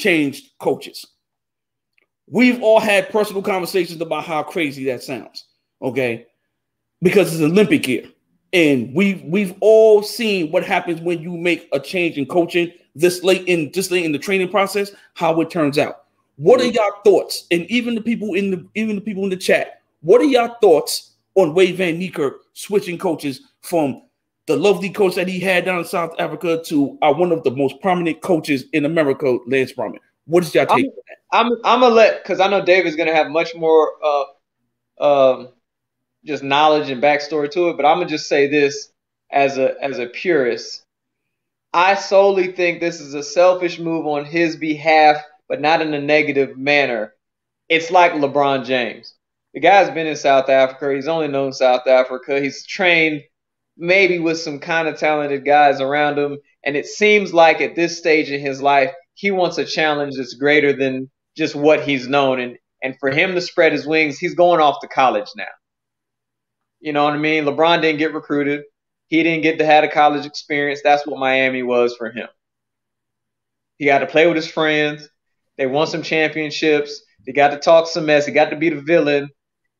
changed coaches. We've all had personal conversations about how crazy that sounds, okay? Because it's Olympic year. And we've we've all seen what happens when you make a change in coaching this late in this late in the training process, how it turns out. What are y'all thoughts? And even the people in the even the people in the chat, what are y'all thoughts on Wayde Van Niekerk switching coaches from the lovely coach that he had down in South Africa to uh, one of the most prominent coaches in America, Lance Brauman. What is your take? I'm, I'm, I'm gonna let because I know David's gonna have much more uh, um, just knowledge and backstory to it, but I'm gonna just say this as a as a purist, I solely think this is a selfish move on his behalf, but not in a negative manner. It's like LeBron James. The guy's been in South Africa. He's only known South Africa. He's trained maybe with some kind of talented guys around him. And it seems like at this stage in his life, he wants a challenge that's greater than just what he's known. And and for him to spread his wings, he's going off to college now. You know what I mean? LeBron didn't get recruited. He didn't get to have a college experience. That's what Miami was for him. He got to play with his friends. They won some championships. He got to talk some mess. He got to be the villain.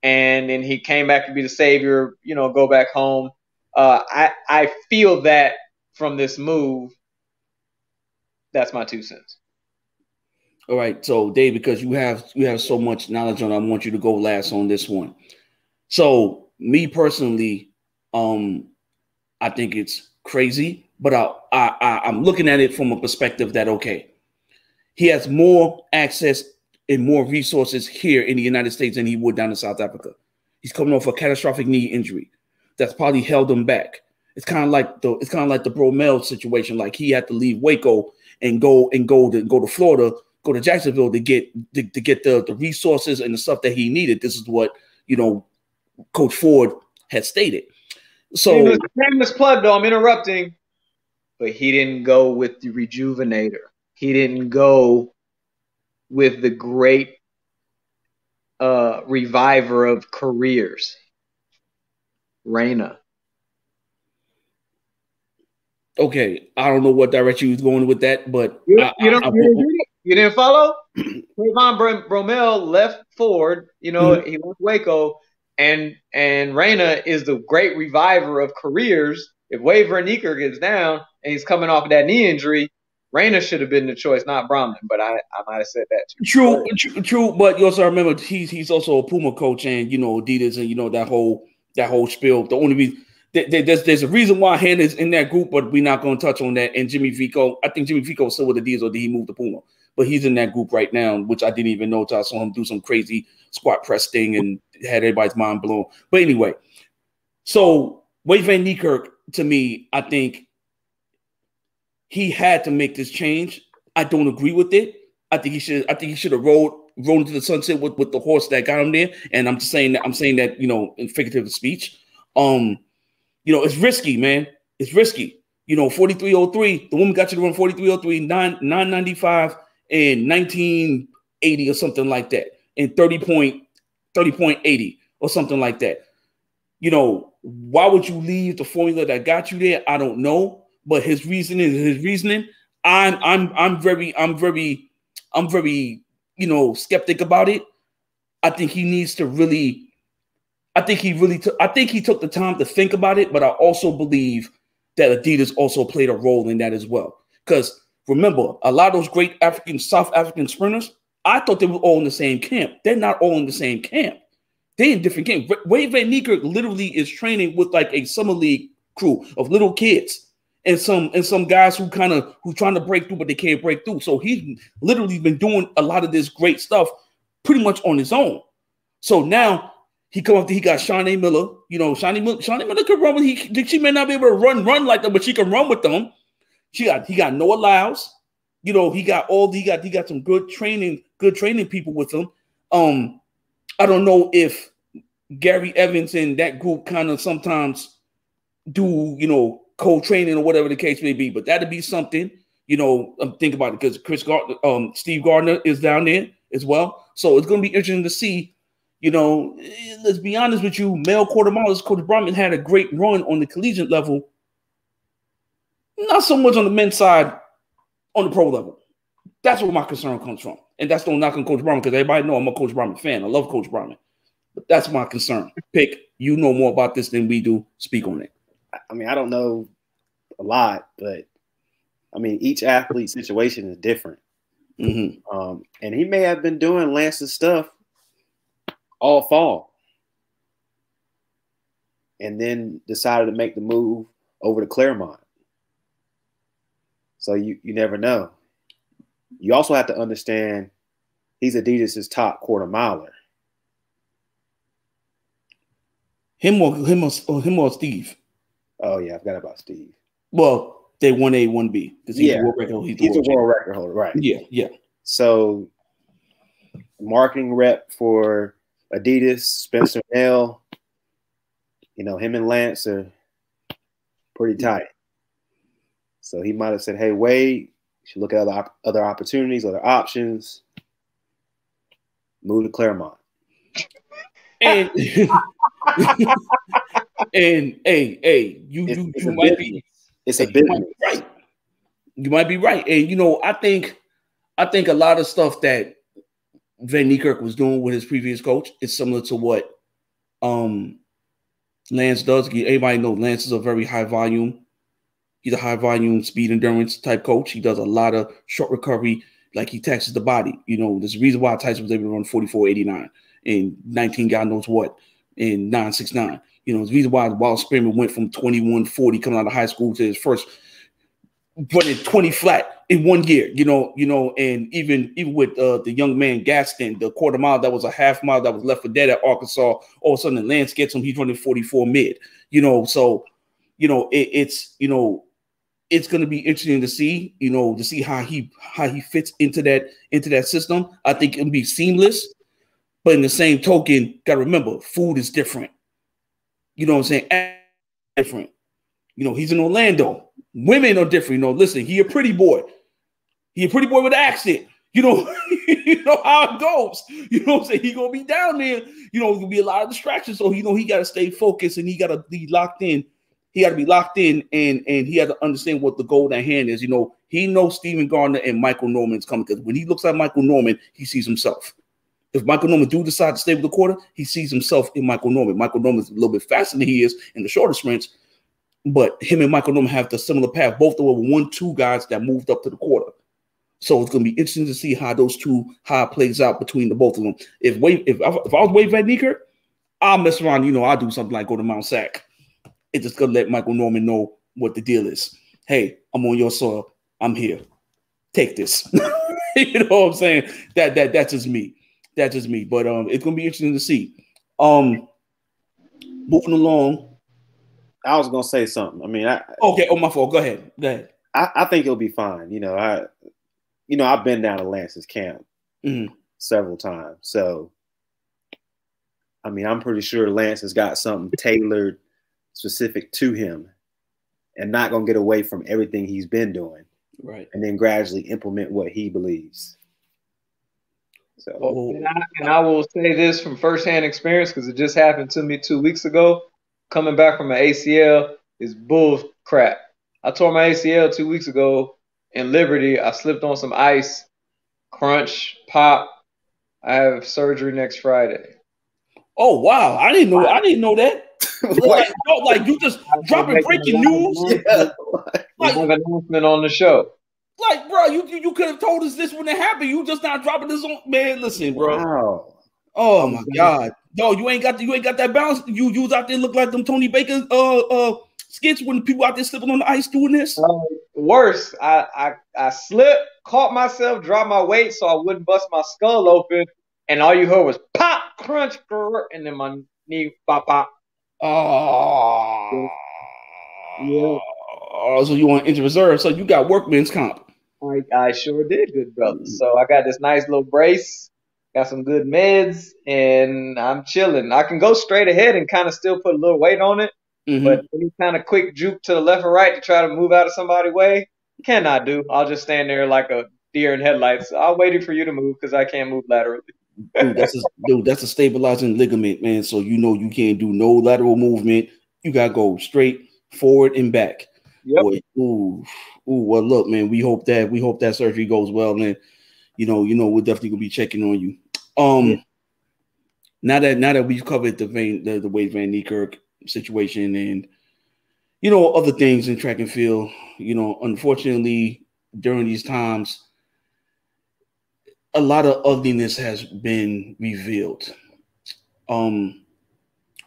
And then he came back to be the savior, you know, go back home. Uh, I, I feel that from this move. That's my two cents. All right, so Dave, because you have you have so much knowledge on, I want you to go last on this one. So, me personally, um, I think it's crazy, but I, I, I'm looking at it from a perspective that okay, he has more access and more resources here in the United States than he would down in South Africa. He's coming off a catastrophic knee injury that's probably held him back. It's kind of like the it's kind of like the Bromell situation. Like he had to leave Waco and go and go to go to Florida, go to Jacksonville to get to, to get the, the resources and the stuff that he needed. This is what you know Coach Ford had stated. So famous plug though, I'm interrupting, but he didn't go with the rejuvenator. He didn't go with the great uh, reviver of careers, Rana. Okay, I don't know what direction you was going with that, but you, I, you, don't, I, I, you, didn't, you didn't follow. Trayvon Bromell left Ford. You know, mm-hmm. he left Waco and and Rana is the great reviver of careers. If Waver Van Niekerk gets down and he's coming off of that knee injury, Rana should have been the choice, not Brauman. But I, I might have said that too. True, true, true. But you also remember he's he's also a Puma coach, and you know Adidas, and you know that whole that whole spiel. The only reason there's there's a reason why Han is in that group, but we're not going to touch on that. And Jimmy Vicaut, I think Jimmy Vicaut still with Adidas, or did he move to Puma? But he's in that group right now, which I didn't even know until I saw him do some crazy squat press thing and had everybody's mind blown. But anyway, so Wayde Van Niekerk, to me, I think he had to make this change. I don't agree with it. I think he should. I think he should have rolled rolled into the sunset with, with the horse that got him there. And I'm just saying that I'm saying that you know in figurative speech. Um, you know, it's risky, man. It's risky. You know, 4303, the woman got you to run 4303, 9, 995 and 1980 or something like that, and 30 point 30.80 or something like that. You know, why would you leave the formula that got you there? I don't know, but his reasoning is his reasoning. I'm I'm I'm very I'm very I'm very you know skeptic about it. I think he needs to really I think he really took I think he took the time to think about it, but I also believe that Adidas also played a role in that as well. Because remember, a lot of those great African South African sprinters, I thought they were all in the same camp. They're not all in the same camp. They're in different camps. Wayde Van Niekerk literally is training with like a summer league crew of little kids and some and some guys who kind of who trying to break through, but they can't break through. So he's literally been doing a lot of this great stuff pretty much on his own. So now he come up to he got Shaunae Miller. You know, Shaunae Miller, Shaunae Miller can run with he she may not be able to run run like them, but she can run with them. She got he got Noah Lyles. You know, he got all he got he got some good training good training people with him. Um, I don't know if Gary Evans and that group kind of sometimes do, you know, co-training or whatever the case may be, but that'd be something, you know, I'm um, thinking about it because Chris Gardner, um, Steve Gardiner is down there as well. So it's gonna be interesting to see, you know, let's be honest with you, male quartermilers, Coach Brauman had a great run on the collegiate level. Not so much on the men's side on the pro level. That's where my concern comes from. And that's no knock on Coach Brauman because everybody know I'm a Coach Brauman fan. I love Coach Brauman. But that's my concern. Pick, you know more about this than we do. Speak on it. I mean, I don't know a lot, but I mean, each athlete situation is different. Mm-hmm. Um, and he may have been doing Lance's stuff all fall and then decided to make the move over to Clermont. So you, you never know. You also have to understand he's Adidas's top quarter miler. Him or him or, or him or Steve? Oh yeah, I forgot about Steve. Well, they one A, one B because he's Yeah. a world record holder. He's, He's a world champion. world record holder, right? Yeah, yeah. So, marketing rep for Adidas, Spencer Nell. You know, him and Lance are pretty tight. So he might have said, "Hey, Wayde, you should look at other op- other opportunities, other options. Move to Clermont." And and hey, hey, you It's, you, it's you might business. be It's a you might be right. You might be right. And you know, I think I think a lot of stuff that Van Niekerk was doing with his previous coach is similar to what um Lance does. Everybody knows Lance is a very high volume. He's a high volume speed endurance type coach. He does a lot of short recovery, like he taxes the body. You know, there's a reason why Tyson was able to run 44.89 and 19 God knows what in 969. You know, the reason why Wild Spearman went from 2140 coming out of high school to his first running 20 flat in one year, you know, you know, and even even with uh, the young man Gaston, the quarter mile that was a half mile that was left for dead at Arkansas, all of a sudden Lance gets him, he's running 44 mid, you know, so you know it, it's you know it's going to be interesting to see, you know, to see how he how he fits into that into that system. I think it'll be seamless, but in the same token, got to remember, food is different. You know what I'm saying? Different. You know, he's in Orlando. Women are different. You know, listen, he a pretty boy. He a pretty boy with an accent. You know, you know how it goes. You know what I'm saying? He gonna be down there. You know, gonna be a lot of distractions. So you know he gotta stay focused and he gotta be locked in. He gotta be locked in and and he had to understand what the goal at hand is. You know, he knows Steven Gardiner and Michael Norman's coming because when he looks at Michael Norman, he sees himself. If Michael Norman do decide to stay with the quarter, he sees himself in Michael Norman. Michael Norman's a little bit faster than he is in the shorter sprints, but him and Michael Norman have the similar path. Both of them one, two guys that moved up to the quarter. So it's going to be interesting to see how those two how it plays out between the both of them. If if, I- if I was Wayde Van Niekerk, I'll mess around. You know, I'll do something like go to Mount Sac. It's just gonna let Michael Norman know what the deal is. Hey, I'm on your soil. I'm here. Take this. you know what I'm saying? That that that's just me. That's just me. But um, it's gonna be interesting to see. Um, moving along. I was gonna say something. I mean, I Okay. Oh, my fault. Go ahead. Go ahead. I, I think it'll be fine. You know, I you know I've been down to Lance's camp Mhm. several times, so I mean I'm pretty sure Lance has got something tailored specific to him, and not gonna get away from everything he's been doing, Right. and then gradually implement what he believes. So Oh. And I, and I will say this from firsthand experience because it just happened to me two weeks ago. Coming back from an ACL is bull crap. I tore my ACL two weeks ago in Liberty. I slipped on some ice, crunch, pop. I have surgery next Friday. Oh wow! I didn't know. I didn't know that. Like, no, like you just dropping breaking news. yeah, We have an announcement on the show. Like, bro, you you, you could have told us this when it happened. You just not dropping this on. Man, listen, bro. wow. Oh my god, no, you ain't got the, you ain't got that balance. You you was out there look like them Tony Baker uh uh skits when people out there slipping on the ice doing this. Uh, worse, I, I I slipped, caught myself, dropped my weight so I wouldn't bust my skull open, and all you heard was pop, crunch, grr, and then my knee pop pop. Oh, Yeah. Oh, so you want injured reserve? So you got workman's comp. I, I sure did, good brother. So I got this nice little brace, got some good meds, and I'm chilling. I can go straight ahead and kind of still put a little weight on it, Mhm. but any kind of quick juke to the left or right to try to move out of somebody's way, you cannot do. I'll just stand there like a deer in headlights. I'll wait for you to move because I can't move laterally. dude, that's a, dude, that's a stabilizing ligament, man. So you know you can't do no lateral movement. You gotta go straight forward and back. Yep. Boy, ooh, ooh. Well, look, man. We hope that we hope that surgery goes well, man. You know, you know, we're definitely gonna be checking on you. Um, Yeah. now that now that we've covered the Van the, the Wayde Van Niekerk situation and you know other things in track and field, you know, unfortunately during these times, a lot of ugliness has been revealed. Um,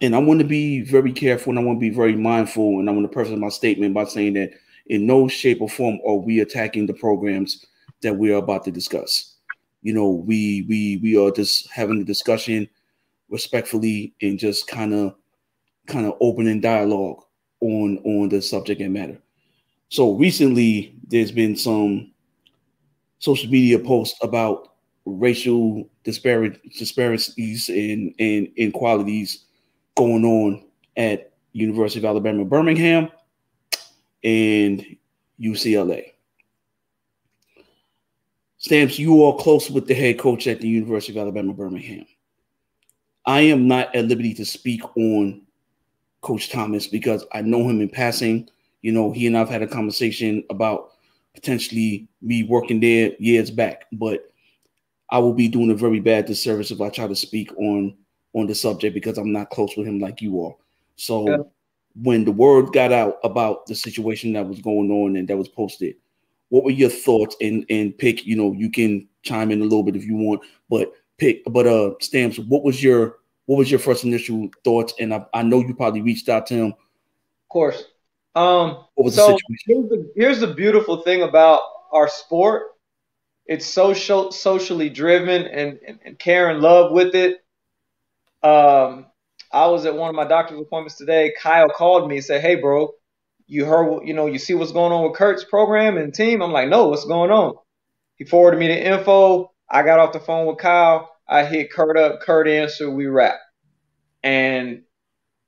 and I want to be very careful and I want to be very mindful. And I want to preface my statement by saying that in no shape or form are we attacking the programs that we are about to discuss. You know, we we we are just having a discussion respectfully and just kind of kind of opening dialogue on on the subject and matter. So recently, there's been some social media posts about racial disparities and, and inequalities going on at University of Alabama Birmingham and UCLA. Stamps, you are close with the head coach at the University of Alabama Birmingham. I am not at liberty to speak on Coach Thomas because I know him in passing. You know, he and I've had a conversation about potentially me working there years back, but I will be doing a very bad disservice if I try to speak on on the subject because I'm not close with him like you are. So yeah. when the word got out about the situation that was going on and that was posted, what were your thoughts? And and pick, you know, you can chime in a little bit if you want, but pick, but uh, stamps. What was your what was your first initial thoughts? And I, I know you probably reached out to him. Of course. Um, what was so the situation? Here's the, here's the beautiful thing about our sport. It's social, socially driven and, and, and care and love with it. Um, I was at one of my doctor's appointments today. Kyle called me and said, "Hey, bro, you heard, you know, you see what's going on with Kurt's program and team?" I'm like, "No, what's going on?" He forwarded me the info. I got off the phone with Kyle. I hit Kurt up. Kurt answered. We wrap. And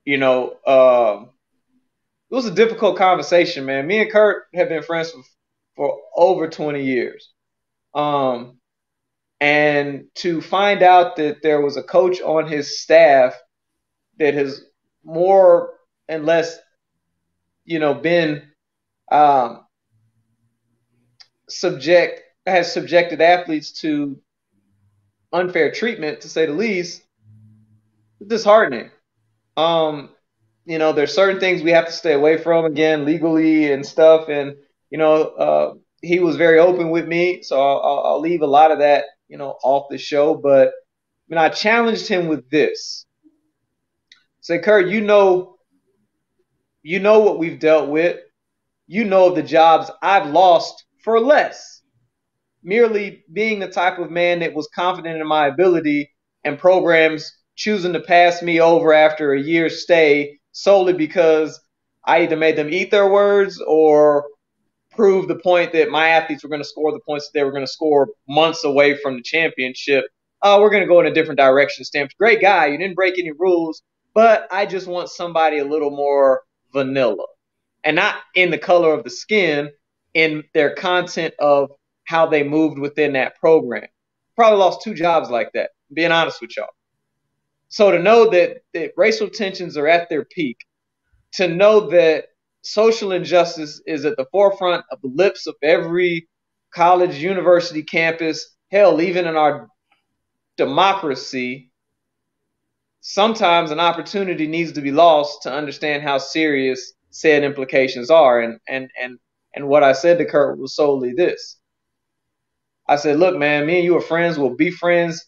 you know, um, it was a difficult conversation, man. Me and Kurt have been friends for, for over 20 years. Um, and to find out that there was a coach on his staff that has more and less, you know, been um, subject has subjected athletes to unfair treatment, to say the least, disheartening. Um, you know, there's certain things we have to stay away from again legally and stuff. And you know, uh, he was very open with me, so I'll, I'll, leave a lot of that, you know, off the show. But I mean, I challenged him with this. Say, Kurt, you know, you know what we've dealt with. You know the jobs I've lost for less. Merely being the type of man that was confident in my ability and programs choosing to pass me over after a year's stay solely because I either made them eat their words or prove the point that my athletes were going to score the points that they were going to score months away from the championship. Oh, we're going to go in a different direction. Stamps, great guy. You didn't break any rules, but I just want somebody a little more vanilla and not in the color of the skin, in their content of how they moved within that program. Probably lost two jobs like that, being honest with y'all. So to know that, that racial tensions are at their peak, to know that social injustice is at the forefront of the lips of every college, university, campus, hell, even in our democracy, sometimes an opportunity needs to be lost to understand how serious said implications are. And and and and what I said to Kurt was solely this. I said, look, man, me and you are friends, we'll be friends.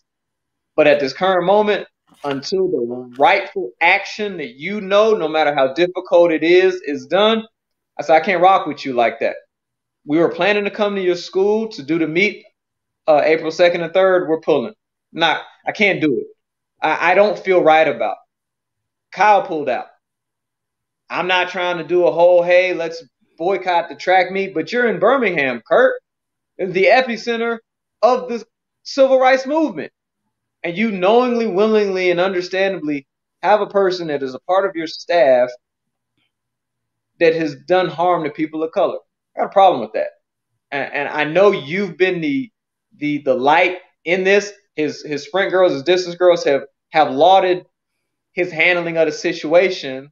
But at this current moment, until the rightful action that you know, no matter how difficult it is, is done. I said, I can't rock with you like that. We were planning to come to your school to do the meet uh, April 2nd and 3rd. We're pulling. Not, I can't do it. I, I don't feel right about it. Kyle pulled out. I'm not trying to do a whole, hey, let's boycott the track meet, but you're in Birmingham, Kurt, the epicenter of the civil rights movement and you knowingly, willingly, and understandably have a person that is a part of your staff that has done harm to people of color. I got a problem with that. And, and I know you've been the the the light in this. His his sprint girls, his distance girls have have lauded his handling of the situation,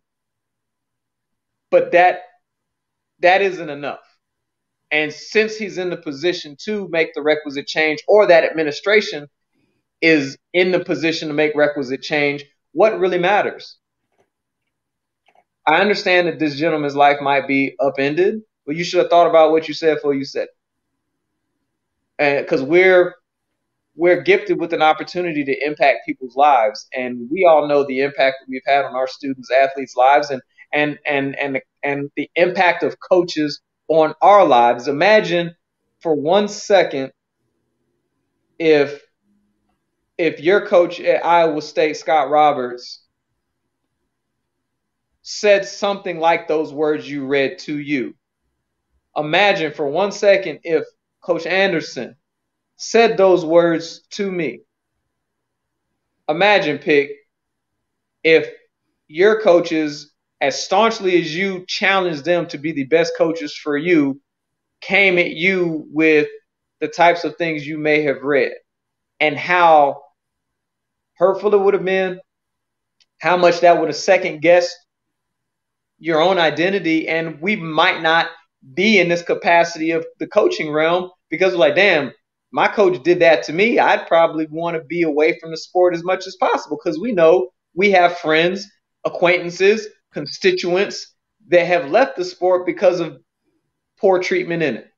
but that that isn't enough. And since he's in the position to make the requisite change, or that administration is in the position to make requisite change, what really matters? I understand that this gentleman's life might be upended, but you should have thought about what you said before you said. And because we're we're gifted with an opportunity to impact people's lives, and we all know the impact that we've had on our students, athletes' lives, and and and and and the impact of coaches on our lives. Imagine for one second if if your coach at Iowa State, Scott Roberts, said something like those words you read to you. Imagine for one second if Coach Anderson said those words to me. Imagine, Pick, if your coaches, as staunchly as you challenged them to be the best coaches for you, came at you with the types of things you may have read and how hurtful it would have been, how much that would have second guessed your own identity. And we might not be in this capacity of the coaching realm because we're like, damn, my coach did that to me. I'd probably want to be away from the sport as much as possible because we know we have friends, acquaintances, constituents that have left the sport because of poor treatment in it.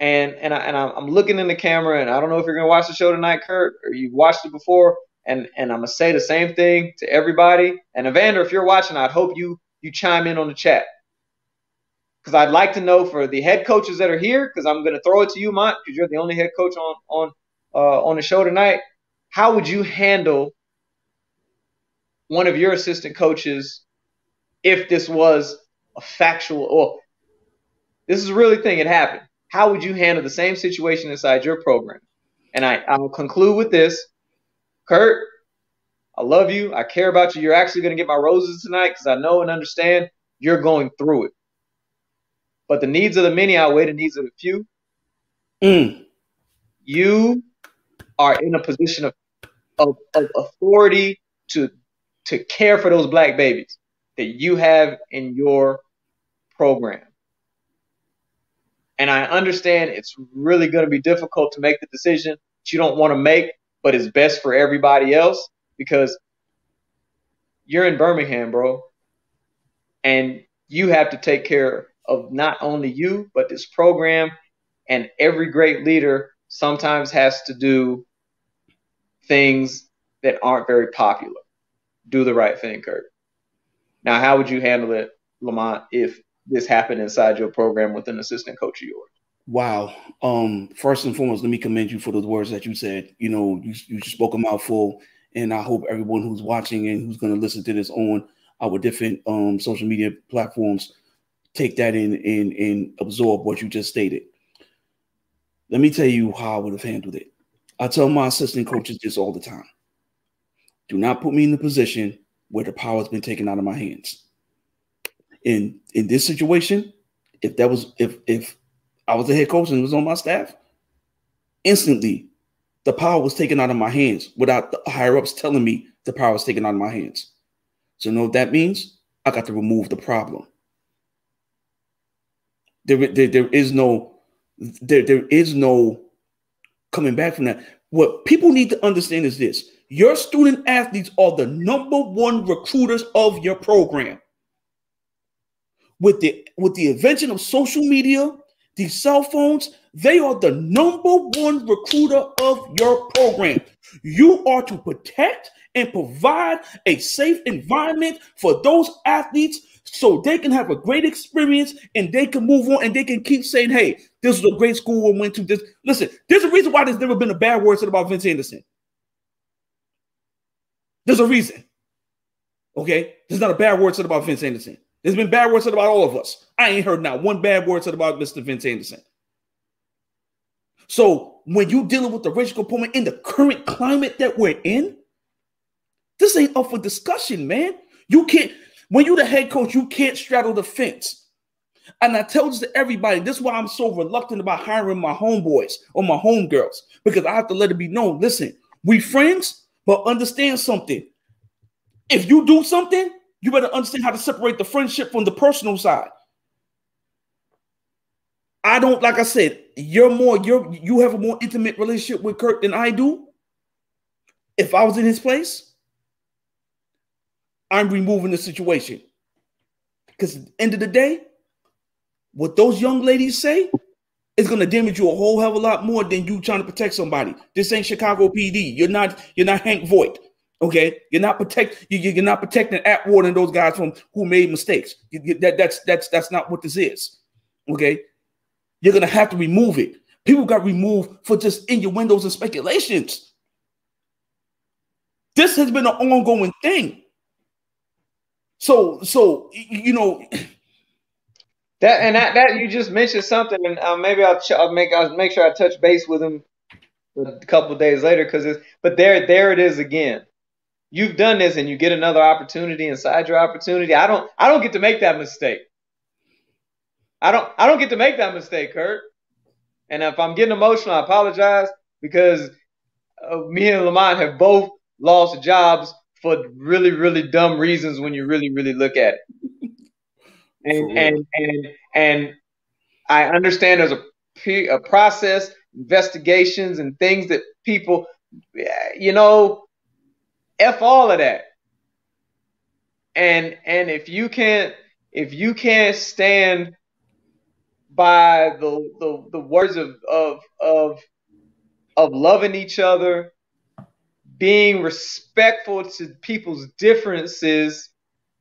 And and I, and I'm looking in the camera, and I don't know if you're gonna watch the show tonight, Kurt, or you've watched it before. And and I'm gonna say the same thing to everybody. And Evander, if you're watching, I'd hope you you chime in on the chat because I'd like to know for the head coaches that are here, because I'm to throw it to you, Mont, because you're the only head coach on on uh, on the show tonight. How would you handle one of your assistant coaches if this was a factual or this is really thing it happened? How would you handle the same situation inside your program? And I, I will conclude with this. Kurt, I love you. I care about you. You're actually going to get my roses tonight because I know and understand you're going through it. But the needs of the many outweigh the needs of the few. Mm. You are in a position of, of, of authority to to care for those black babies that you have in your program. And I understand it's really going to be difficult to make the decision that you don't want to make, but it's best for everybody else because you're in Birmingham, bro. And you have to take care of not only you, but this program. And every great leader sometimes has to do things that aren't very popular. Do the right thing, Kurt. Now, how would you handle it, Lamont, if this happened inside your program with an assistant coach of yours? Wow. Um, first and foremost, let me commend you for those words that you said. You know, you, you spoke a mouthful, and I hope everyone who's watching and who's going to listen to this on our different um, social media platforms take that in and, and absorb what you just stated. Let me tell you how I would have handled it. I tell my assistant coaches this all the time. Do not put me in the position where the power has been taken out of my hands. In in this situation, if that was if if I was the head coach and was on my staff, instantly the power was taken out of my hands without the higher ups telling me the power was taken out of my hands. So, you know what that means? I got to remove the problem. There, there, there is no, there, there is no coming back from that. What people need to understand is this: your student athletes are the number one recruiters of your program. With the with the invention of social media, these cell phones, they are the number one recruiter of your program. You are to protect and provide a safe environment for those athletes so they can have a great experience and they can move on and they can keep saying, hey, this was a great school I went to. This listen, there's a reason why there's never been a bad word said about Vince Anderson. There's a reason. Okay, there's not a bad word said about Vince Anderson. There's been bad words said about all of us. I ain't heard not one bad word said about Mr. Vince Anderson. So when you dealing with the racial component in the current climate that we're in, this ain't up for discussion, man. You can't when you're the head coach, you can't straddle the fence. And I tell this to everybody. This is why I'm so reluctant about hiring my homeboys or my homegirls because I have to let it be known. Listen, we friends, but understand something. If you do something, you better understand how to separate the friendship from the personal side. I don't, like I said, you're more, you're you have a more intimate relationship with Kurt than I do. If I was in his place, I'm removing the situation. Because at the end of the day, what those young ladies say is going to damage you a whole hell of a lot more than you trying to protect somebody. This ain't Chicago PD. You're not. You're not Hank Voight. Okay, you're not protect. You, you're not protecting Atwater and those guys from who made mistakes. You, you, that, that's that's that's not what this is. Okay, you're gonna have to remove it. People got removed for just innuendos and speculations. This has been an ongoing thing. So so you know that and that that you just mentioned something, and uh, maybe I'll, I'll make I'll make sure I touch base with him a couple days later because it's but there there it is again. You've done this and you get another opportunity inside your opportunity. I don't I don't get to make that mistake. I don't I don't get to make that mistake, Kurt. And if I'm getting emotional, I apologize because uh, me and Lamont have both lost jobs for really really dumb reasons when you really really look at it. And and and and I understand there's a a process, investigations, and things that people, you know, f all of that. And and if you can't if you can't stand by the the, the words of, of of of loving each other, being respectful to people's differences.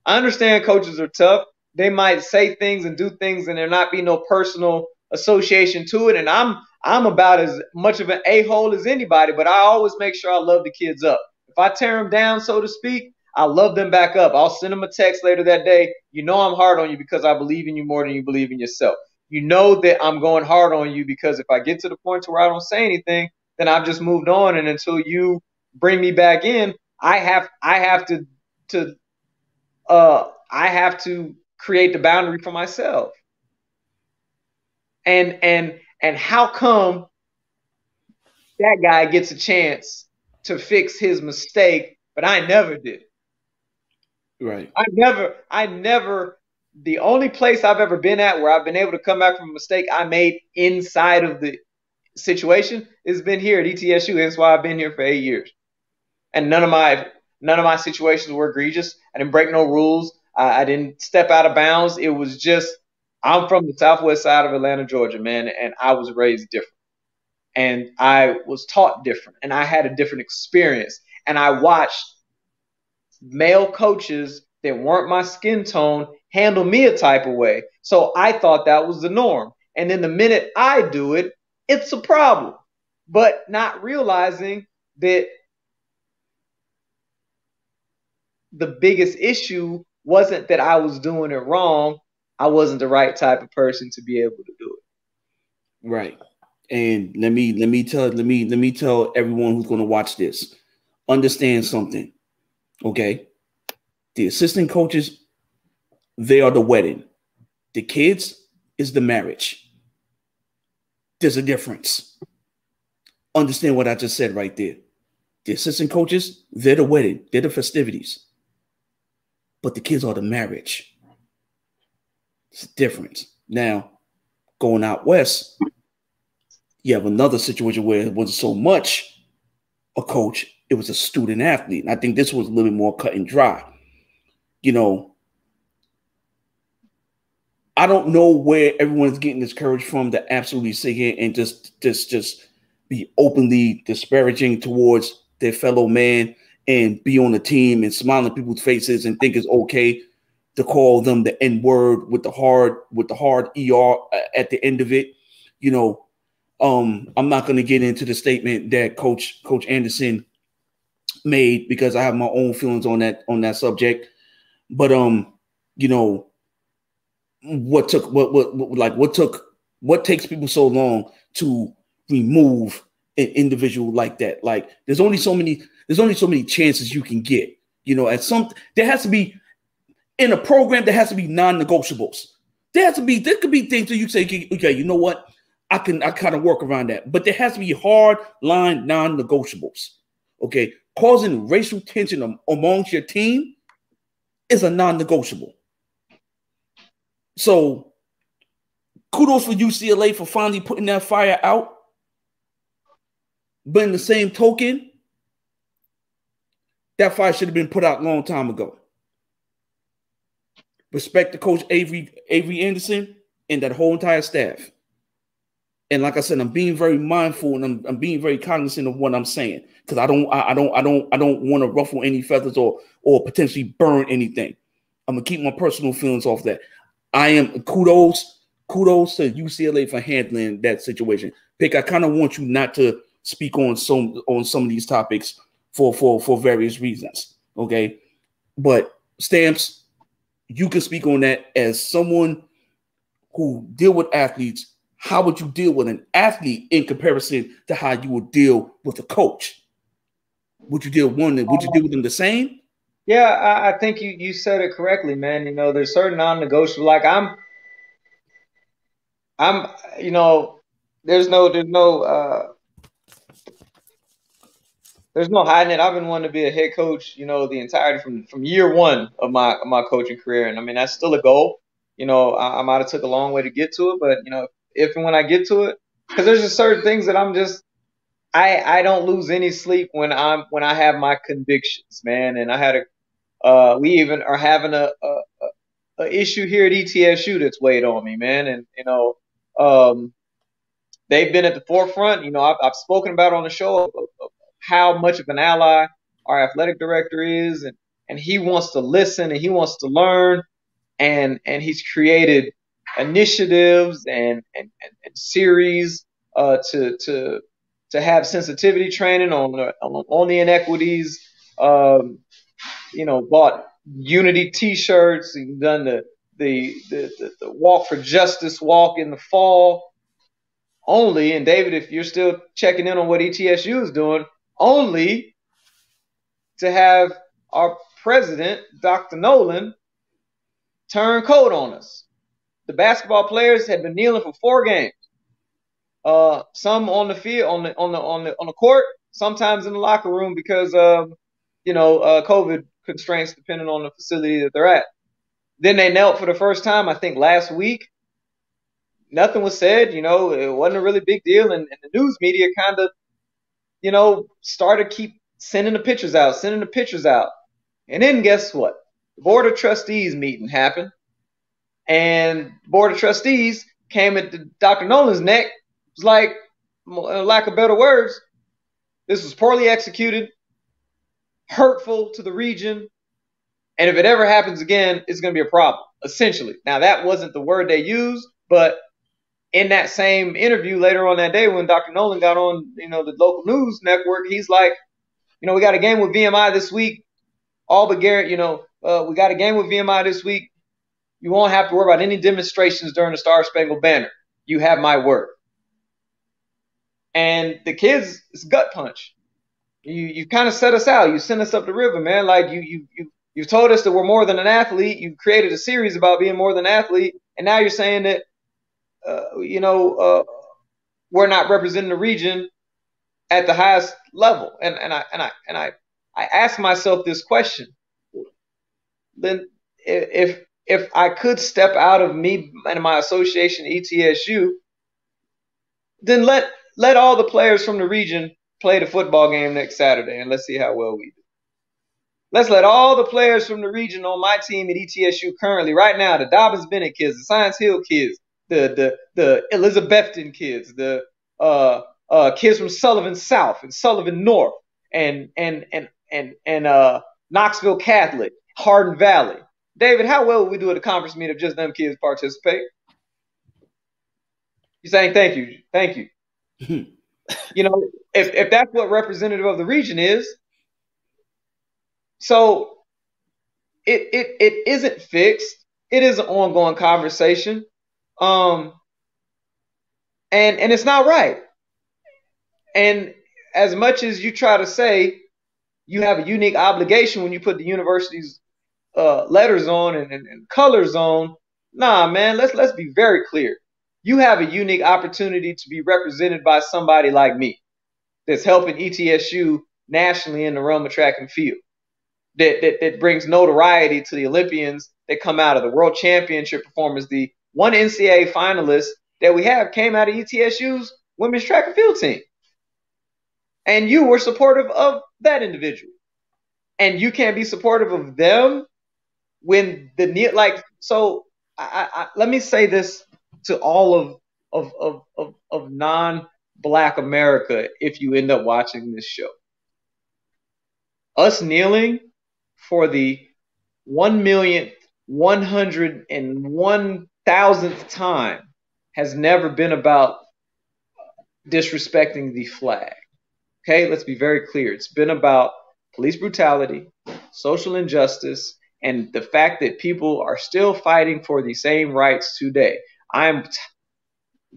I understand coaches are tough. They might say things and do things and there not be no personal association to it. And I'm I'm about as much of an a-hole as anybody, but I always make sure I love the kids up. If I tear them down, so to speak, I love them back up. I'll send them a text later that day. You know I'm hard on you because I believe in you more than you believe in yourself you know that I'm going hard on you because if I get to the point to where I don't say anything, then I've just moved on. And until you bring me back in, I have I have to to uh I have to create the boundary for myself. And and and how come that guy gets a chance to fix his mistake, but I never did. Right. I never I never the only place I've ever been at where I've been able to come back from a mistake I made inside of the situation has been here at ETSU. That's why I've been here for eight years. And none of my none of my situations were egregious. I didn't break no rules. I, I didn't step out of bounds. It was just I'm from the southwest side of Atlanta, Georgia, man, and I was raised different. And I was taught different and I had a different experience. And I watched male coaches that weren't my skin tone handle me a type of way. So I thought that was the norm. And then the minute I do it, it's a problem. But not realizing that the biggest issue wasn't that I was doing it wrong. I wasn't the right type of person to be able to do it. Right. And let me let me tell let me let me tell everyone who's going to watch this. Understand something. Okay? The assistant coaches they are the wedding. The kids is the marriage. There's a difference. Understand what I just said right there. The assistant coaches, they're the wedding, they're the festivities. But the kids are the marriage. It's a difference. Now, going out west, you have another situation where it wasn't so much a coach, it was a student athlete. And I think this was a little bit more cut and dry. You know, I don't know where everyone's getting this courage from to absolutely sit here and just just just be openly disparaging towards their fellow man and be on the team and smile people's faces and think it's okay to call them the N word with the hard with the hard ER at the end of it. You know, um, I'm not going to get into the statement that Coach Coach Anderson made because I have my own feelings on that on that subject. But um, you know, what took what, what, what like what took what takes people so long to remove an individual like that? Like there's only so many there's only so many chances you can get. You know at some there has to be in a program there has to be non-negotiables. There has to be there could be things that you say okay you know what i can i kind of work around that but there has to be hard line non-negotiables okay causing racial tension amongst your team is a non-negotiable so kudos for UCLA for finally putting that fire out. But in the same token, that fire should have been put out long time ago. Respect to Coach Avery Avery Anderson and that whole entire staff. And like I said, I'm being very mindful and I'm, I'm being very cognizant of what I'm saying because I don't I, I don't I don't I don't want to ruffle any feathers or or potentially burn anything. I'm gonna keep my personal feelings off that. I am kudos, kudos to UCLA for handling that situation. Pick, I kind of want you not to speak on some on some of these topics for for for various reasons. Okay, but stamps, you can speak on that as someone who deal with athletes. How would you deal with an athlete in comparison to how you would deal with a coach? Would you deal one? Would you deal with them the same? Yeah, I, I think you you said it correctly, man. You know, there's certain non-negotiable. Like I'm, I'm, you know, there's no, there's no, uh, there's no hiding it. I've been wanting to be a head coach, you know, the entirety from from year one of my my coaching career, and I mean that's still a goal. You know, I, I might have took a long way to get to it, but you know, if and when I get to it, because there's just certain things that I'm just I I don't lose any sleep when I'm when I have my convictions, man. And I had a uh, we even are having a, a, a issue here at ETSU that's weighed on me, man. And you know, um, they've been at the forefront. You know, I've, I've spoken about on the show of, of how much of an ally our athletic director is, and and he wants to listen and he wants to learn, and and he's created initiatives and and, and, and series uh, to to to have sensitivity training on the, on the inequities. Um, you know, bought Unity T-shirts. and done the the, the the, the Walk for Justice walk in the fall. Only, and David, if you're still checking in on what ETSU is doing, only to have our president, Dr. Noland, turn coat on us. The basketball players had been kneeling for four games. Uh, some on the field, on the on the on the on the court, sometimes in the locker room because of you know uh, COVID constraints, depending on the facility that they're at. Then they knelt for the first time, I think last week. Nothing was said, you know, it wasn't a really big deal, and, and the news media kind of, you know, started keep sending the pictures out, sending the pictures out, and then guess what? The board of trustees meeting happened, and board of trustees came at Dr. Noland's neck It was like, lack of better words, this was poorly executed, hurtful to the region, and if it ever happens again, it's going to be a problem, essentially. Now, that wasn't the word they used, but in that same interview later on that day when Dr. Noland got on, you know, the local news network, he's like, you know, we got a game with VMI this week. All but Garrett, you know, uh, we got a game with VMI this week. You won't have to worry about any demonstrations during the Star Spangled Banner. You have my word. And the kids, it's gut punch. You you kind of set us out. You sent us up the river, man. Like you you you you've told us that we're more than an athlete. You've created a series about being more than an athlete, and now you're saying that uh, you know uh, we're not representing the region at the highest level. And and I and I and I I ask myself this question. Then if if I could step out of me and my association ETSU, then let let all the players from the region play the football game next Saturday, and let's see how well we do. Let's let all the players from the region on my team at ETSU currently, right now, the Dobyns Bennett kids, the Science Hill kids, the the the Elizabethton kids, the uh, uh, kids from Sullivan South and Sullivan North, and and and and and uh, Knoxville Catholic, Hardin Valley. David, how well would we do at a conference meet if just them kids participate? You're saying thank you, thank you. you know, if if that's what representative of the region is, so it it it isn't fixed. It is an ongoing conversation. Um and and it's not right. And as much as you try to say you have a unique obligation when you put the university's uh, letters on and, and, and colors on, nah, man, let's let's be very clear you have a unique opportunity to be represented by somebody like me that's helping ETSU nationally in the realm of track and field. That, that, that brings notoriety to the Olympians that come out of the World Championship performers. The one NCAA finalist that we have came out of ETSU's women's track and field team. And you were supportive of that individual. And you can't be supportive of them when the like so I, I, let me say this to all of of of of, of non black America if you end up watching this show. Us kneeling for the one millionth, one hundred and one thousandth time has never been about disrespecting the flag. Okay, let's be very clear. It's been about police brutality, social injustice, and the fact that people are still fighting for the same rights today. I'm t-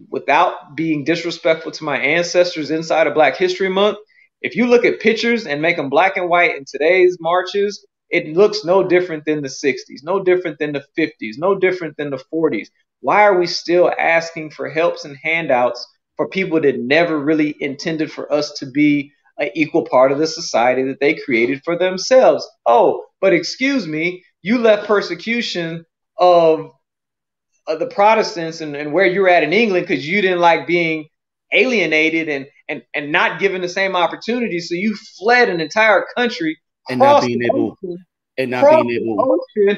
without being disrespectful to my ancestors inside of Black History Month. If you look at pictures and make them black and white in today's marches, it looks no different than the 60s, no different than the 50s, no different than the 40s. Why are we still asking for helps and handouts for people that never really intended for us to be an equal part of the society that they created for themselves? Oh, but excuse me, you left persecution of, of the Protestants and, and where you're at in England because you didn't like being alienated and, and, and not given the same opportunity. So you fled an entire country and not being able ocean, and not being able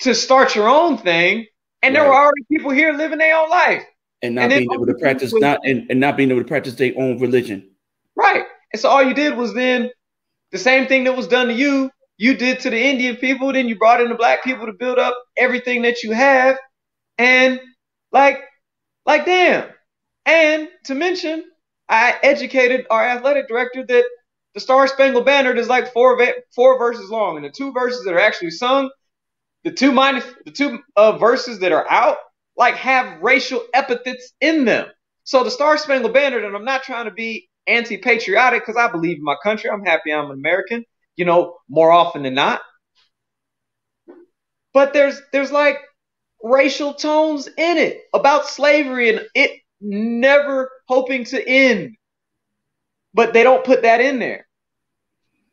to start your own thing. And right. there were already people here living their own life. And not and being able to practice not and, and not being able to practice their own religion. Right. And so all you did was then the same thing that was done to you, you did to the Indian people, then you brought in the black people to build up everything that you have. And like, like damn. And to mention, I educated our athletic director that the Star Spangled Banner is like four four verses long, and the two verses that are actually sung, the two minus the two uh, verses that are out, like have racial epithets in them. So the Star Spangled Banner, and I'm not trying to be anti-patriotic because I believe in my country. I'm happy I'm an American, you know, more often than not. But there's there's like racial tones in it about slavery and it never hoping to end. But they don't put that in there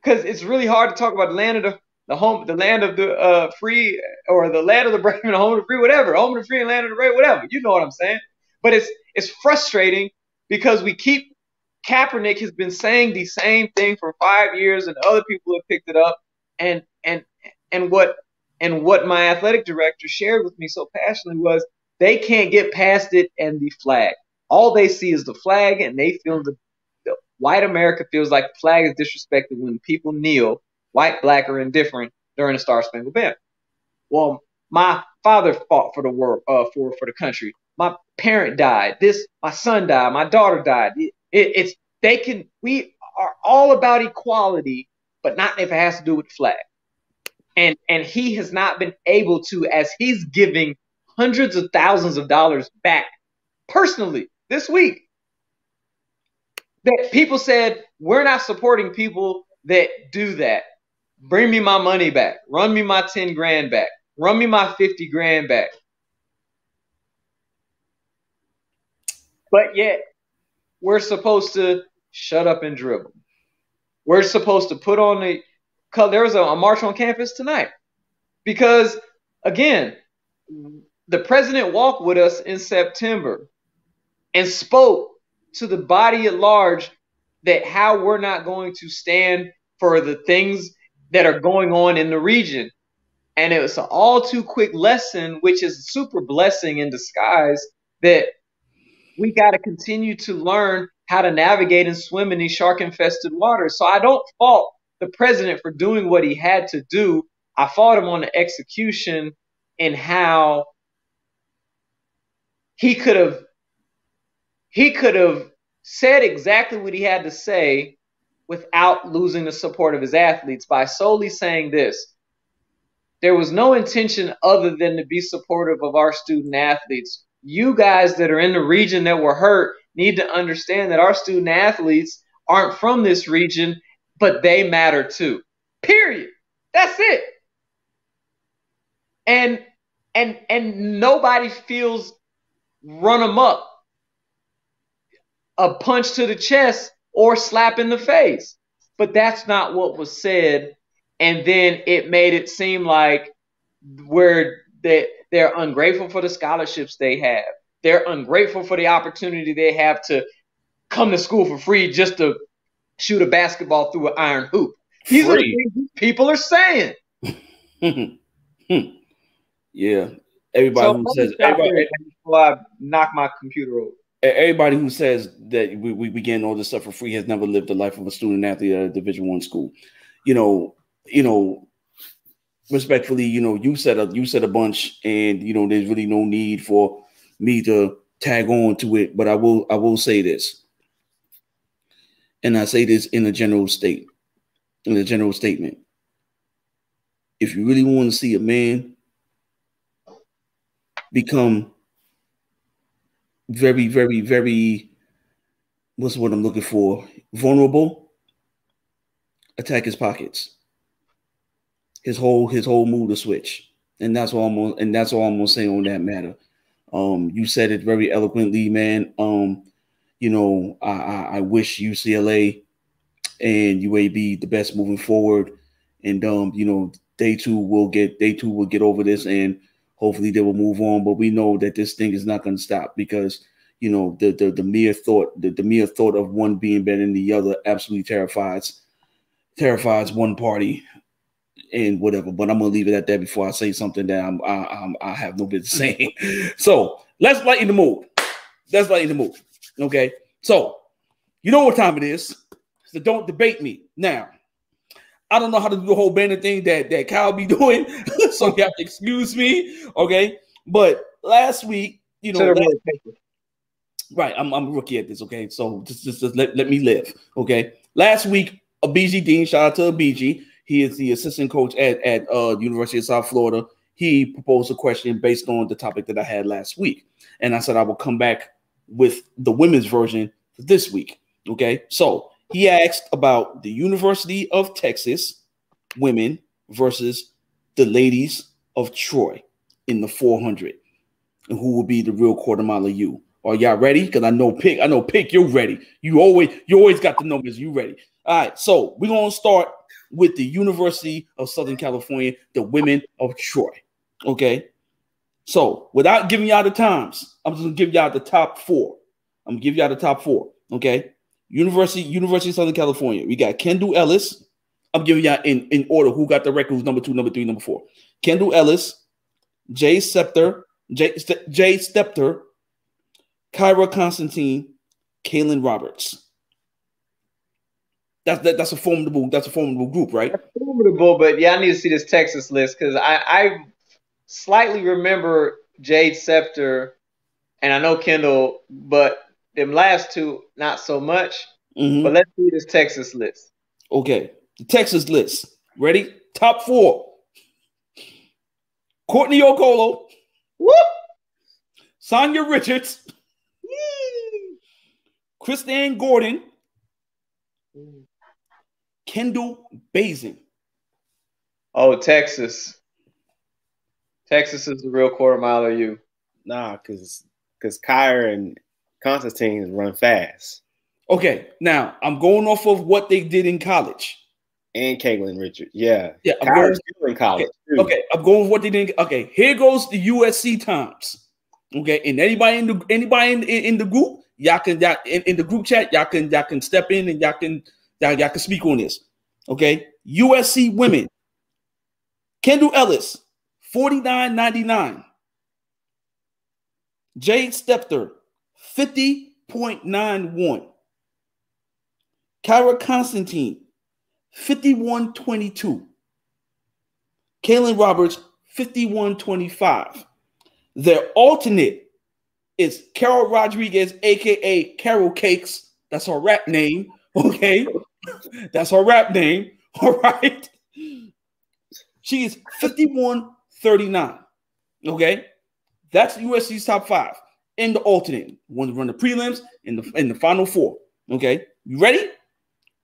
because it's really hard to talk about the land of the, the home, the land of the uh, free, or the land of the brave and the home of the free, whatever, home of the free and land of the brave, whatever. You know what I'm saying? But it's it's frustrating because we keep Kaepernick has been saying the same thing for five years, and other people have picked it up. And and and what and what my athletic director shared with me so passionately was they can't get past it and the flag. All they see is the flag, and they feel the the White America feels like the flag is disrespected when people kneel, white, black, or indifferent, during the Star Spangled Banner. Well, my father fought for the world, uh, for for the country. My parent died. This, my son died. My daughter died. It, it, it's they can. We are all about equality, but not if it has to do with flag. And and he has not been able to, as he's giving hundreds of thousands of dollars back personally this week that people said we're not supporting people that do that. Bring me my money back. Run me my 10 grand back. Run me my 50 grand back. But yet, we're supposed to shut up and dribble. We're supposed to put on the there's a, a march on campus tonight. Because again, the president walked with us in September and spoke to the body at large that how we're not going to stand for the things that are going on in the region. And it was an all too quick lesson, which is a super blessing in disguise, that we got to continue to learn how to navigate and swim in these shark infested waters. So I don't fault the president for doing what he had to do. I fault him on the execution and how he could have he could have said exactly what he had to say without losing the support of his athletes by solely saying this. There was no intention other than to be supportive of our student athletes. You guys that are in the region that were hurt need to understand that our student athletes aren't from this region, but they matter too. Period. That's it. And and and nobody feels run them up a punch to the chest or slap in the face. But that's not what was said. And then it made it seem like where they, they're ungrateful for the scholarships they have. They're ungrateful for the opportunity they have to come to school for free just to shoot a basketball through an iron hoop. These free. are the things people are saying. yeah. Everybody so who says everybody, I knock my computer over everybody who says that we, we, we getting all this stuff for free has never lived the life of a student athlete at a division one school you know you know respectfully you know you said a you said a bunch and you know there's really no need for me to tag on to it but i will i will say this and i say this in a general state in a general statement if you really want to see a man become very, very, very, what's what I'm looking for? Vulnerable. Attack his pockets. His whole his whole mood to switch, and that's all I'm gonna, and that's all I'm gonna say on that matter. Um, you said it very eloquently, man. Um, you know, I, I, I wish UCLA and UAB the best moving forward, and um, you know, they too will get they too will get over this, and hopefully they will move on. But we know that this thing is not going to stop because you know the the, the mere thought the, the mere thought of one being better than the other absolutely terrifies terrifies one party and whatever. But I'm gonna leave it at that before I say something that I'm I, I'm, I have no business saying. so let's lighten the mood. Let's lighten the mood. Okay. So you know what time it is. So don't debate me now. I don't know how to do the whole banner thing that that Kyle be doing, so you have to excuse me. Okay, but last week, you know, last, right? I'm I'm a rookie at this. Okay, so just just, just let, let me live. Okay, last week, a BG Dean, shout out to a BG. He is the assistant coach at at uh, University of South Florida. He proposed a question based on the topic that I had last week, and I said I will come back with the women's version this week. Okay, so he asked about the University of Texas women versus the ladies of Troy in the 400, and who will be the real quarter mile of you. Are y'all ready? Because I know pick, I know pick, you're ready. You always you always got the numbers. You ready? All right, so we're gonna start with the University of Southern California, the women of Troy. Okay. So without giving y'all the times, I'm just gonna give y'all the top four. I'm gonna give y'all the top four. Okay. University, University of Southern California. We got Kendall Ellis. I'm giving y'all in, in order who got the record, who's number two, number three, number four. Kendall Ellis, Jay Stepter, Jay, Jay Stepter, Kyra Constantine, Kaelin Roberts. That's that, that's a formidable that's a formidable group, right? That's formidable, but yeah, I need to see this Texas list because I, I slightly remember Jade Stepter, and I know Kendall, but them last two, not so much. Mm-hmm. But let's see this Texas list. Okay. The Texas list. Ready? Top four. Courtney Okolo. Whoop. Sanya Richards. Yee. Chrisann Gordon. Mm. Kendall Baisden. Oh, Texas. Texas is the real quarter mile of you. Nah, because because Kyra and Constantine run fast. Okay, now I'm going off of what they did in college. And Caitlin Richard, yeah, yeah. I'm going, in college. Okay, okay, I'm going with what they did. Okay, here goes the USC times. Okay, and anybody in the anybody in, in, in the group, y'all can y'all in, in, the group chat, y'all can y'all can step in and y'all can y'all, y'all can speak on this. Okay, USC women, Kendall Ellis, 49.99. Jade Stepter, 50.91. Kyra Constantine, 51.22. Kaelin Roberts, 51.25. Their alternate is Carol Rodriguez, aka Carol Cakes. That's her rap name. Okay. That's her rap name. All right. She is 51.39. Okay. That's USC's top five in the alternate. One to run the prelims in the in the final four. Okay, you ready?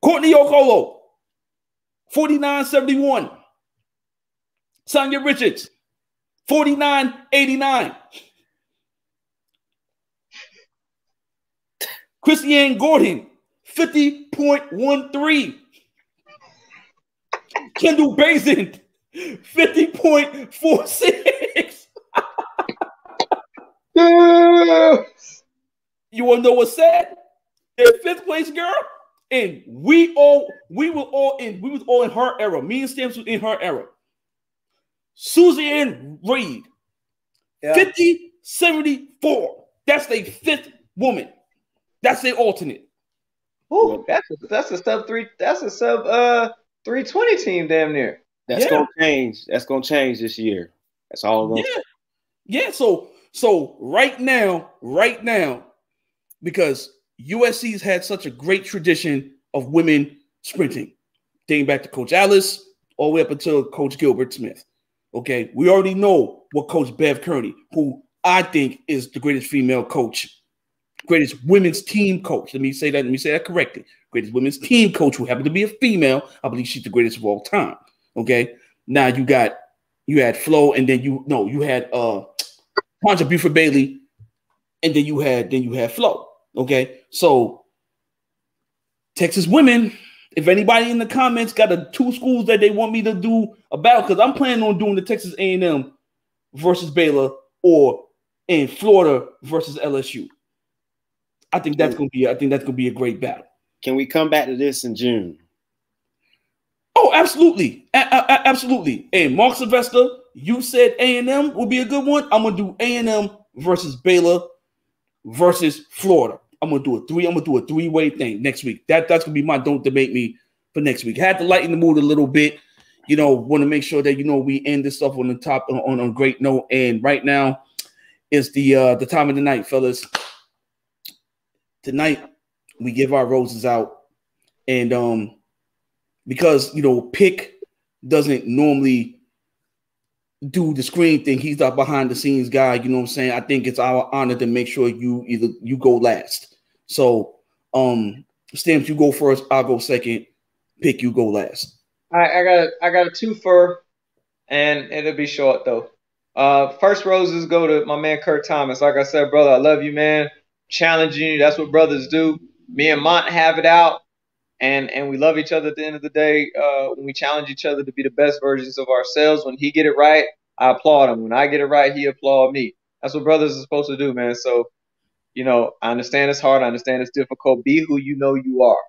Courtney Okolo, 4971. Sanya Richards, 4989. Chrisann Gordon, 50.13. Kendall Baisden, 50.46. you want to know what's sad? In fifth place, girl, and we all we were all in we was all in her era. Me and Stamps was in her era. Susan Reed, yeah. 50 74. That's the fifth woman. That's the alternate. Oh, that's a, that's a sub three. That's a sub uh three twenty team, damn near. That's yeah. gonna change. That's gonna change this year. That's all. Going. Yeah, yeah. So so right now, right now, because USC's had such a great tradition of women sprinting, dating back to Coach Allice all the way up until Coach Gilbert Smith. Okay, we already know what Coach Bev Kearney, who I think is the greatest female coach, greatest women's team coach. Let me say that. Let me say that correctly. Greatest women's team coach who happened to be a female. I believe she's the greatest of all time. Okay, now you got you had Flo, and then you no, you had uh Tonja Buford Bailey, and then you had then you had Flo. Okay, so Texas women. If anybody in the comments got a two schools that they want me to do about, because I'm planning on doing the Texas A&M versus Baylor or in Florida versus LSU. I think that's gonna be I think that's gonna be a great battle. Can we come back to this in June? Oh, absolutely, a- a- absolutely. Hey, Mark Sylvester, you said A and M would be a good one. I'm gonna do A and M versus Baylor versus Florida. I'm gonna do a three. I'm gonna do a three way thing next week. That that's gonna be my don't debate me for next week. I Had to lighten the mood a little bit. You know, want to make sure that you know we end this stuff on the top on, on a great note. And right now is the uh the time of the night, fellas. Tonight we give our roses out, and um because you know Pick doesn't normally do the screen thing. He's the behind the scenes guy. You know what I'm saying? I think it's our honor to make sure you either you go last. So um Stamps, you go first, I'll go second. Pick, you go last. I, I got a, I got a two for, and it'll be short though. Uh, first roses go to my man Kurt Thomas. Like I said, brother, I love you, man. Challenging you, that's what brothers do. Me and Mont have it out, and and we love each other at the end of the day. Uh, when we challenge each other to be the best versions of ourselves. When he get it right, I applaud him. When I get it right, he applaud me. That's what brothers are supposed to do, man. So, you know, I understand it's hard. I understand it's difficult. Be who you know you are,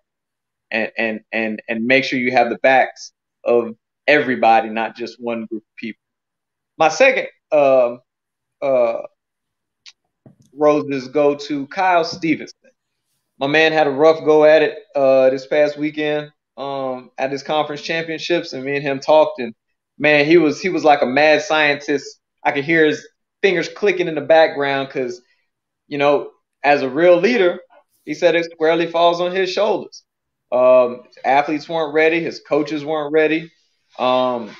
and and and and make sure you have the backs of everybody, not just one group of people. My second uh, uh, roses go to Kyle Stevenson. My man had a rough go at it uh, this past weekend um, at his conference championships, and me and him talked. And man, he was he was like a mad scientist. I could hear his fingers clicking in the background because, you know, as a real leader, he said it squarely falls on his shoulders. Um, athletes weren't ready, his coaches weren't ready. Um,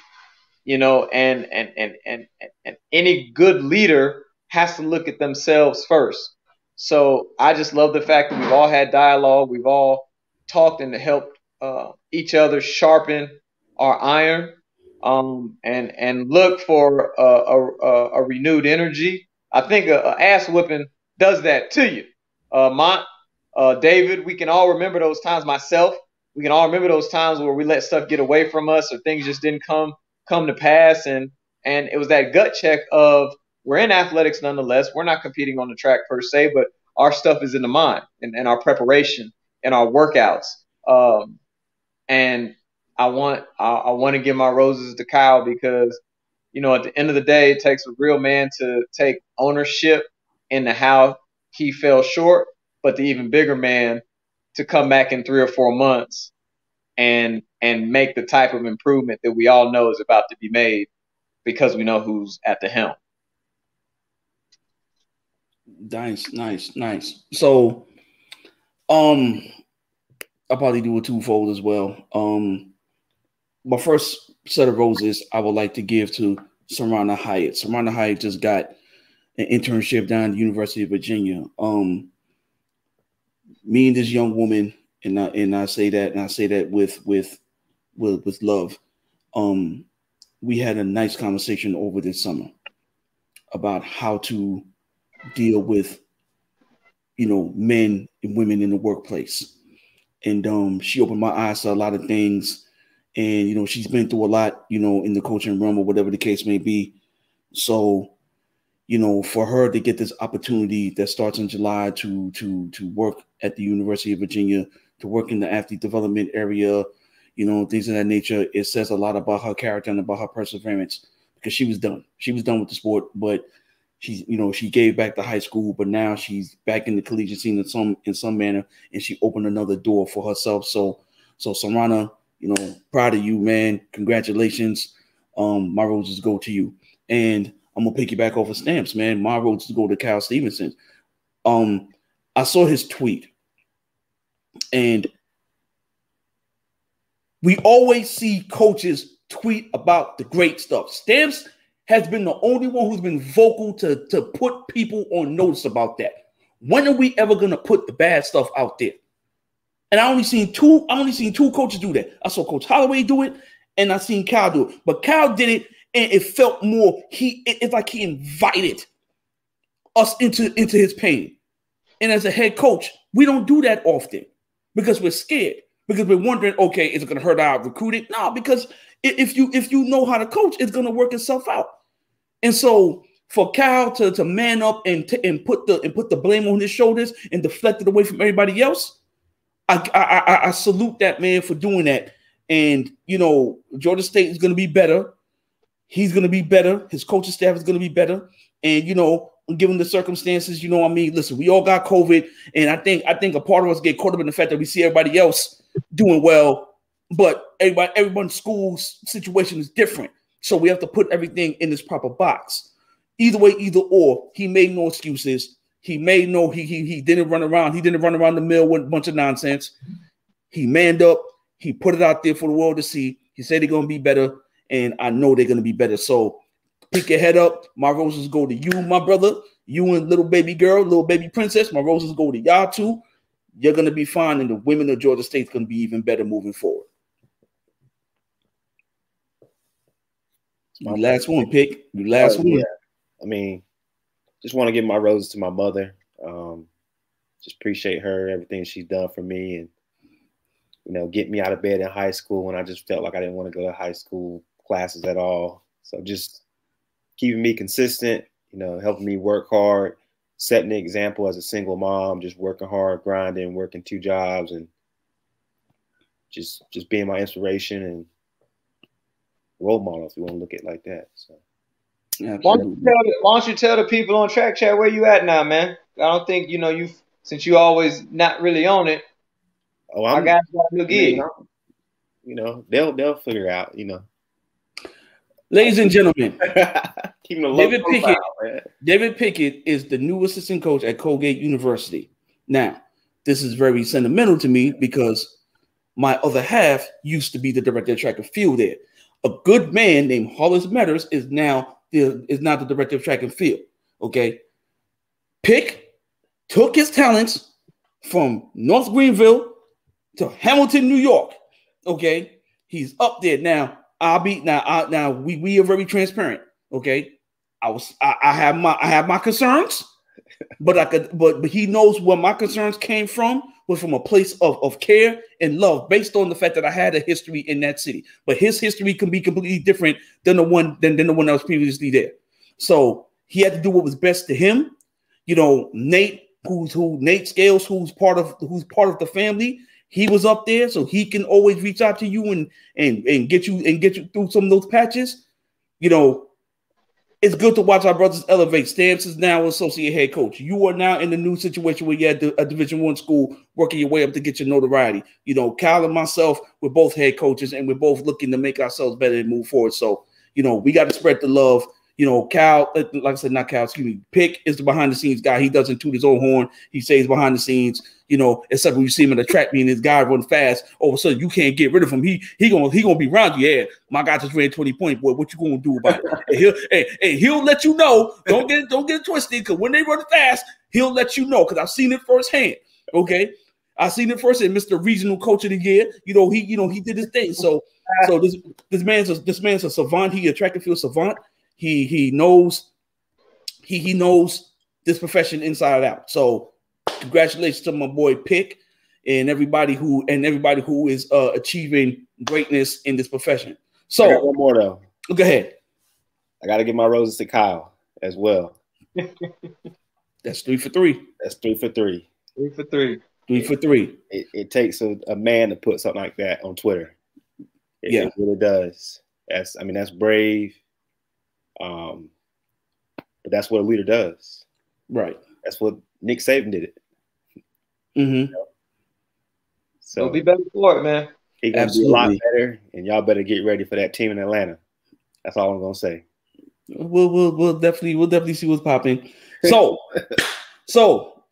you know, and and, and and and any good leader has to look at themselves first. So I just love the fact that we've all had dialogue, we've all talked and helped uh, each other sharpen our iron, um, and and look for a, a, a renewed energy. I think a, a, ass whipping does that to you. Uh, Mont, uh, David, we can all remember those times. Myself, we can all remember those times where we let stuff get away from us or things just didn't come come to pass, and and it was that gut check of we're in athletics nonetheless. We're not competing on the track per se, but our stuff is in the mind and, and our preparation and our workouts. Um, and I want I, I want to give my roses to Kyle because you know at the end of the day, it takes a real man to take ownership into how he fell short, but the even bigger man to come back in three or four months and and make the type of improvement that we all know is about to be made because we know who's at the helm. Nice, nice, nice. So, um, I'll probably do a twofold as well. Um, my first set of roses I would like to give to Sarana Hyatt. Sarana Hyatt just got an internship down at the University of Virginia. Um, me and this young woman, and I, and I say that, and I say that with with with with love. Um, we had a nice conversation over this summer about how to deal with you know men and women in the workplace. And um she opened my eyes to a lot of things. And you know she's been through a lot you know in the coaching room or whatever the case may be. So you know for her to get this opportunity that starts in july to to to work at the university of virginia to work in the athlete development area you know things of that nature it says a lot about her character and about her perseverance because she was done. She was done with the sport but she's you know she gave back to high school but now she's back in the collegiate scene in some in some manner and she opened another door for herself. So so Sarana you know proud of you man. Congratulations. Um my roses go to you. And i'm gonna pick you back off of stamps man. My roses go to Kyle Stevenson. Um i saw his tweet. And we always see coaches tweet about the great stuff. Stamps has been the only one who's been vocal to, to put people on notice about that. When are we ever gonna put the bad stuff out there? And I only seen two, I only seen two coaches do that. I saw Coach Holloway do it, and I seen Cal do it. But Cal did it, and it felt more, he it, it's like he invited us into, into his pain. And as a head coach, we don't do that often because we're scared. Because we're wondering, okay, is it gonna hurt our recruiting? No, because if you if you know how to coach, it's gonna work itself out. And so for Cal to, to man up and t- and put the and put the blame on his shoulders and deflect it away from everybody else, I, I, I, I salute that man for doing that. And you know, Georgia State is going to be better. He's going to be better. His coaching staff is going to be better. And you know, given the circumstances, you know, I mean, listen, we all got COVID, and I think I think a part of us get caught up in the fact that we see everybody else doing well, but everybody everyone's school situation is different. So we have to put everything in this proper box. Either way, either or, he made no excuses. He made no, he he he didn't run around, he didn't run around the mill with a bunch of nonsense. He manned up, he put it out there for the world to see. He said they're gonna be better, and I know they're gonna be better. So pick your head up. My roses go to you, my brother. You and little baby girl, little baby princess. My roses go to y'all too. You're gonna be fine, and the women of Georgia State's gonna be even better moving forward. My last one, pick. Your last oh, one. Yeah. I mean, just want to give my roses to my mother. Um, just appreciate her, everything she's done for me, and you know, get me out of bed in high school when I just felt like I didn't want to go to high school classes at all. So just keeping me consistent, you know, helping me work hard, setting the example as a single mom, just working hard, grinding, working two jobs, and just just being my inspiration and role model if you want to look at it like that. So. Why don't, you tell the, why don't you tell the people on track chat where you at now, man? I don't think you know you since you always not really on it. Oh, I'm, I got a new gig. You know, they'll they'll figure out. You know, ladies and gentlemen, David Pickett. David Pickett is the new assistant coach at Colgate University. Now, this is very sentimental to me because my other half used to be the director of track and field there. A good man named Hollis Metters is now the, is not the director of track and field. Okay. Pick took his talents from North Greenville to Hamilton, New York. Okay. He's up there now. I'll be now. I, now we we are very transparent. Okay. I was I, I have my I have my concerns, but I could but but he knows where my concerns came from was from a place of, of care and love based on the fact that I had a history in that city. But his history can be completely different than the one than, than the one that was previously there. So he had to do what was best to him. You know, Nate, who's who Nate Scales, who's part of who's part of the family, he was up there, so he can always reach out to you and and and get you and get you through some of those patches. You know, it's good to watch our brothers elevate. Stamps is now associate head coach. You are now in the new situation where you're at a Division One school, working your way up to get your notoriety. You know, Kyle and myself, we're both head coaches, and we're both looking to make ourselves better and move forward. So, you know, we got to spread the love you know, Cal, like I said, not Cal, excuse me, Pick is the behind the scenes guy. He doesn't toot his own horn. He stays behind the scenes, you know, except when you see him in the track meeting, this guy run fast. All of a sudden, you can't get rid of him. He he gonna he gonna be around you. Yeah, my guy just ran 20 points, boy. What you gonna do about it? and he'll hey, hey, he'll let you know. Don't get don't get it twisted, because when they run fast, he'll let you know. Because I've seen it firsthand. Okay. I seen it first and Mr. Regional Coach of the Year. You know, he, you know, he did his thing. So, so this this man's a this man's a savant. He a track and field savant. He he knows he he knows this profession inside out. So congratulations to my boy Pick and everybody who and everybody who is uh, achieving greatness in this profession. So one more though. Go ahead. I got to give my roses to Kyle as well. That's three for three. That's three for three. Three for three. Three for three. It, it takes a, a, man to put something like that on Twitter. It, yeah, it really does. That's I mean that's brave. Um, but that's what a leader does. Right. That's what Nick Saban did it. Mm-hmm. So He'll be better for it, man. He's gonna Absolutely. be a lot better, and y'all better get ready for that team in Atlanta. That's all I'm gonna say. We'll we'll, we'll definitely we'll definitely see what's popping. So, so,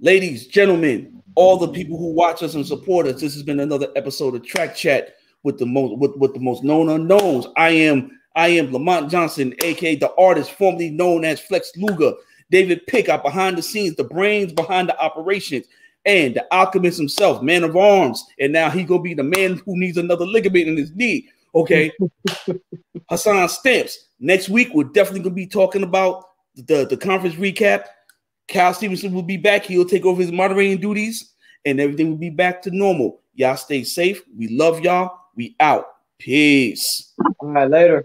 ladies, gentlemen, all the people who watch us and support us, this has been another episode of Track Chat with the most with, with the most known unknowns. I am I am Lamont Johnson, aka the artist formerly known as Flex Luger. David Pick behind the scenes, the brains behind the operations, and the alchemist himself, man of arms. And now he gonna be the man who needs another ligament in his knee. Okay, Hassan Stamps. Next week we're definitely gonna be talking about the the conference recap. Cal Stevenson will be back. He'll take over his moderating duties, and everything will be back to normal. Y'all stay safe. We love y'all. We out. Peace. All right, later.